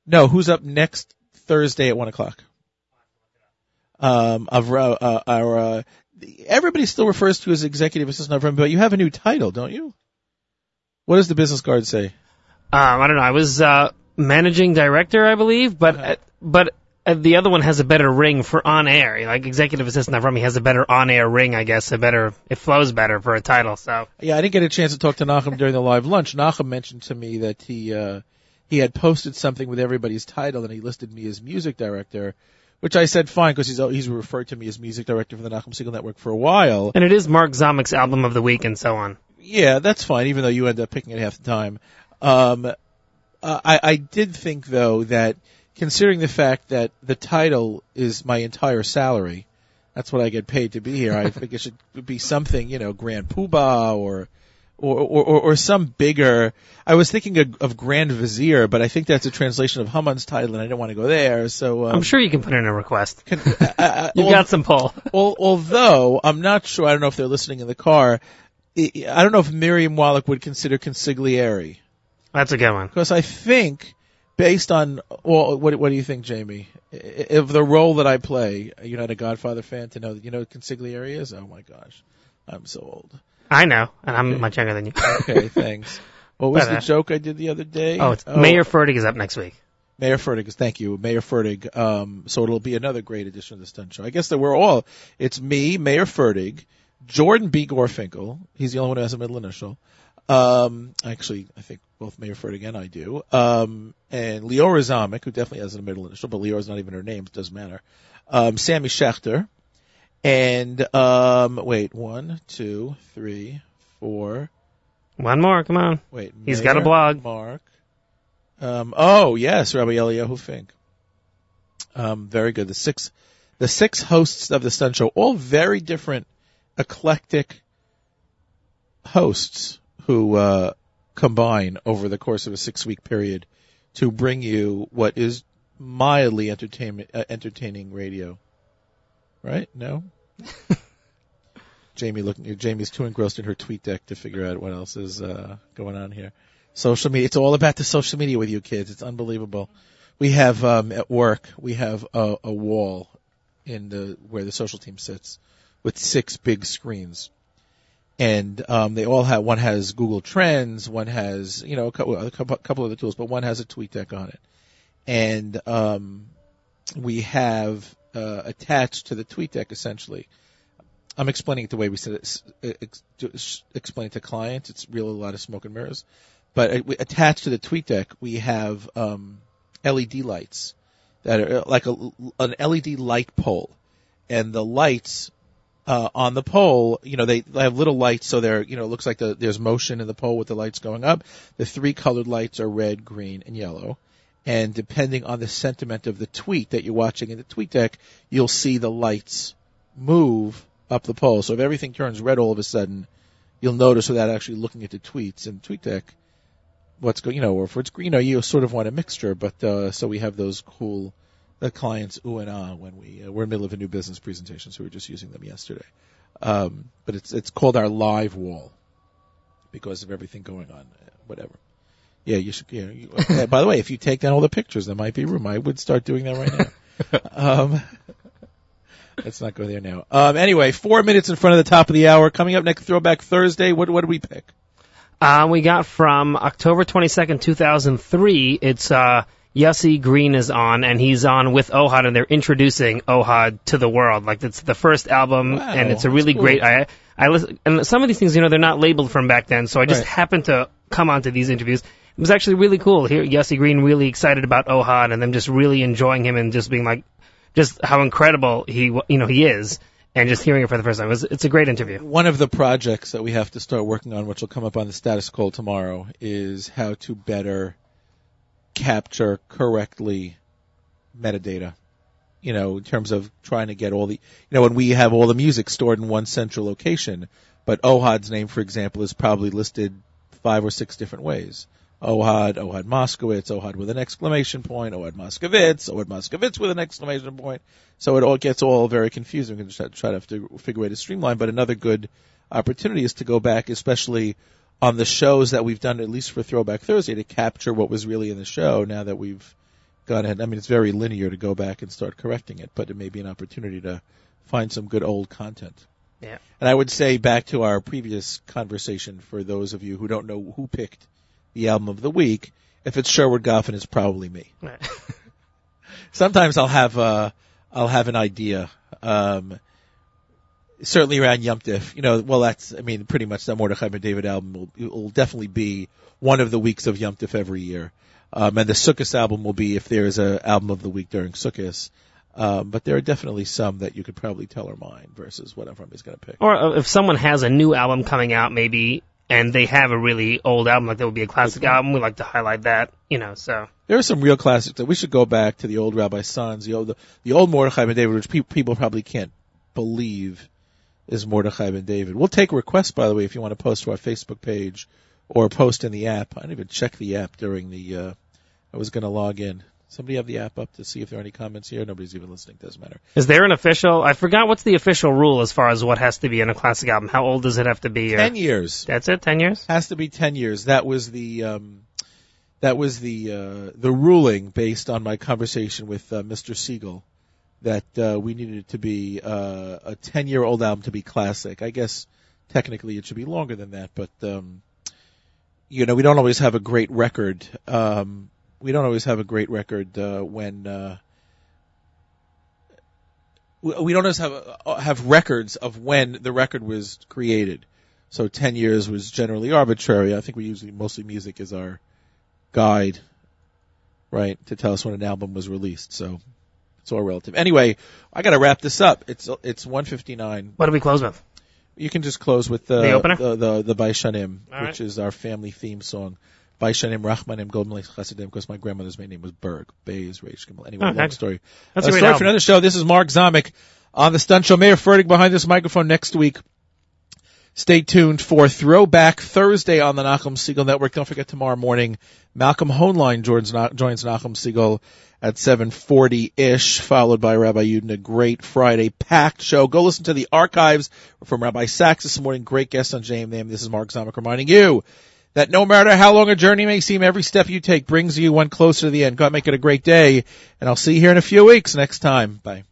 No, who's up next Thursday at one o'clock? Um, of uh, uh, our uh, everybody still refers to as executive assistant of Remy, but you have a new title, don't you? What does the business card say? Um, I don't know. I was uh, managing director, I believe, but uh, but the other one has a better ring for on air. Like executive assistant of Rummy has a better on air ring, I guess. A better, it flows better for a title. So Yeah, I didn't get a chance to talk to Nachum during the live lunch. Nachum mentioned to me that he uh, he had posted something with everybody's title, and he listed me as music director, which I said fine because he's he's referred to me as music director for the Nachum Segal Network for a while. and it is Mark Zomick's album of the week and so on. Yeah, that's fine, even though you end up picking it half the time. Um, uh, I, I did think though that considering the fact that the title is my entire salary, that's what I get paid to be here. I think it should be something, you know, Grand Poobah or, or, or, or, or some bigger. I was thinking of, of Grand Vizier, but I think that's a translation of Haman's title, and I didn't want to go there. So um, I'm sure you can put in a request. can, uh, uh, You've al- got some pull. al- although I'm not sure, I don't know if they're listening in the car. I I don't know if Miriam Wallach would consider consigliere That's a good one. because I think, based on well, what what do you think, Jamie? If the role that I play, you're not a Godfather fan to know that you know what consigliere is. Oh my gosh, I'm so old. I know, and I'm much younger than you. Okay, thanks. What was But, the uh, joke I did the other day? Oh, it's Mayor Fertig is up next week. Mayor Fertig. Thank you, Mayor Fertig. Um, so it'll be another great edition of the Stunt Show. I guess that we're all. It's me, Mayor Fertig, Jordan B. Gorfinkel. He's the only one who has a middle initial. Um, actually, I think both Mayor Fertig and I do. Um, and Leora Zomick, who definitely has a middle initial, but Leora's not even her name. It doesn't matter. Um, Sammy Schechter. And, um, wait, One more, come on. Wait, He's got a blog. Mark. Um, oh yes, Rabbi Eliyahu Fink. Um, very good. The six, the six hosts of the Sun Show, all very different, eclectic hosts who uh, combine over the course of a six-week period to bring you what is mildly entertainment, uh, entertaining radio. Right? No. Jamie looking. Jamie's too engrossed in her tweet deck to figure out what else is uh, going on here. Social media. It's all about the social media with you kids. It's unbelievable. We have um, at work. We have a, a wall in the where the social team sits with six big screens, and um, they all have. One has Google Trends. One has you know a couple, a couple, the tools, but one has a tweet deck on it, and um, we have uh, attached to the tweet deck essentially. I'm explaining it the way we said it, ex, ex, explain it to clients. It's really a lot of smoke and mirrors. But uh, we- attached to the tweet deck, we have um, LED lights that are uh, like a, an LED light pole, and the lights uh, on the pole, you know, they, have little lights, so they're, you know, it looks like the, there's motion in the pole with the lights going up. The three colored lights are red, green, and yellow. And depending on the sentiment of the tweet that you're watching in the tweet deck, you'll see the lights move up the pole. So if everything turns red all of a sudden, you'll notice without actually looking at the tweets in tweet deck what's going, you know, or if it's green, you sort of want a mixture, but, uh, so we have those cool, the clients ooh and ah when we, uh, we're in the middle of a new business presentation, so we were just using them yesterday. Um, but it's, it's called our live wall because of everything going on, uh, whatever. Yeah, you should, you know, you, uh, by the way, if you take down all the pictures, there might be room. I would start doing that right now. um, Let's not go there now. Um, anyway, four minutes in front of the top of the hour. Coming up next, Throwback Thursday. What what do we pick? Uh, we got from October 22nd, 2003. It's uh, Yossi Green is on, and he's on with Ohad, and they're introducing Ohad to the world. Like it's the first album, Wow, and it's a really cool. great. I I listen, and some of these things, you know, they're not labeled from back then, so I just Right. happened to come onto these interviews. It was actually really cool. Here, Yossi Green really excited about Ohad, and them just really enjoying him, and just being like, just how incredible he, w- you know, he is, and just hearing it for the first time. It was, it's a great interview. One of the projects that we have to start working on, which will come up on the status call tomorrow, is how to better capture correctly metadata. You know, in terms of trying to get all the, you know, when we have all the music stored in one central location, but Ohad's name, for example, is probably listed five or six different ways. Ohad, Ohad Moskowitz, Ohad with an exclamation point, Ohad Moskovitz, Ohad Moskovitz with an exclamation point. So it all gets all very confusing. We can try try to have to figure out a streamline. But another good opportunity is to go back, especially on the shows that we've done, at least for Throwback Thursday, to capture what was really in the show. Now that we've gone ahead, I mean, it's very linear to go back and start correcting it, but it may be an opportunity to find some good old content. Yeah. And I would say back to our previous conversation for those of you who don't know who picked the album of the week, if it's Sherwood Goffin, it's probably me. Sometimes I'll have uh I'll have an idea. Um certainly around Yom Tif, you know, well that's I mean pretty much that Mordechai and David album will, will definitely be one of the weeks of Yom Tif every year. Um and the Sukkot album will be if there's an album of the week during Sukkot. Um, but there are definitely some that you could probably tell are mine versus what everybody's going to pick. Or uh, if someone has a new album coming out, maybe, and they have a really old album, like that would be a classic album, we like to highlight that, you know, so. There are some real classics that we should go back to the old Rabbi Sons, the old the old Mordechai and David, which pe- people probably can't believe is Mordechai ben David. We'll take requests, by the way, if you want to post to our Facebook page or post in the app. I didn't even check the app during the. Uh, I was going to log in. Somebody have the app up to see if there are any comments here. Nobody's even listening. Doesn't matter. Is there an official, I forgot what's the official rule as far as what has to be in a classic album? How old does it have to be? or- Ten years That's it, 10 years? has to be ten years. That was the. Um, that was the uh, the ruling based on my conversation with uh, Mr. Segal that uh, we needed to be uh, a 10 year old album to be classic. I guess technically it should be longer than that, but um, you know we don't always have a great record. Um, we don't always have a great record uh, when uh, we don't always have uh, have records of when the record was created. So 10 years was generally arbitrary. I think we usually mostly music is our guide, right, to tell us when an album was released. So it's all relative. Anyway, I got to wrap this up. It's it's 159. What do we close with? You can just close with the The opener? the the, the Baishanim, right. which is our family theme song. Baishanim Rachmanim Golden Lake Chassidim, because my grandmother's main name was Berg. Bays Reish Gimel. Anyway, Oh, long heck. story. That's a a great story album. for another show. This is Mark Zomick on the Stunt Show. Mayor Fertig behind this microphone next week. Stay tuned for Throwback Thursday on the Nachum Segal Network. Don't forget tomorrow morning, Malcolm Hoenlein joins, joins Nachum Segal at 740-ish, followed by Rabbi Yudin. A great Friday packed show. Go listen to the archives from Rabbi Sachs this morning. Great guest on JM in the AM. This is Mark Zomick reminding you that no matter how long a journey may seem, every step you take brings you one closer to the end. God make it a great day, and I'll see you here in a few weeks next time. Bye.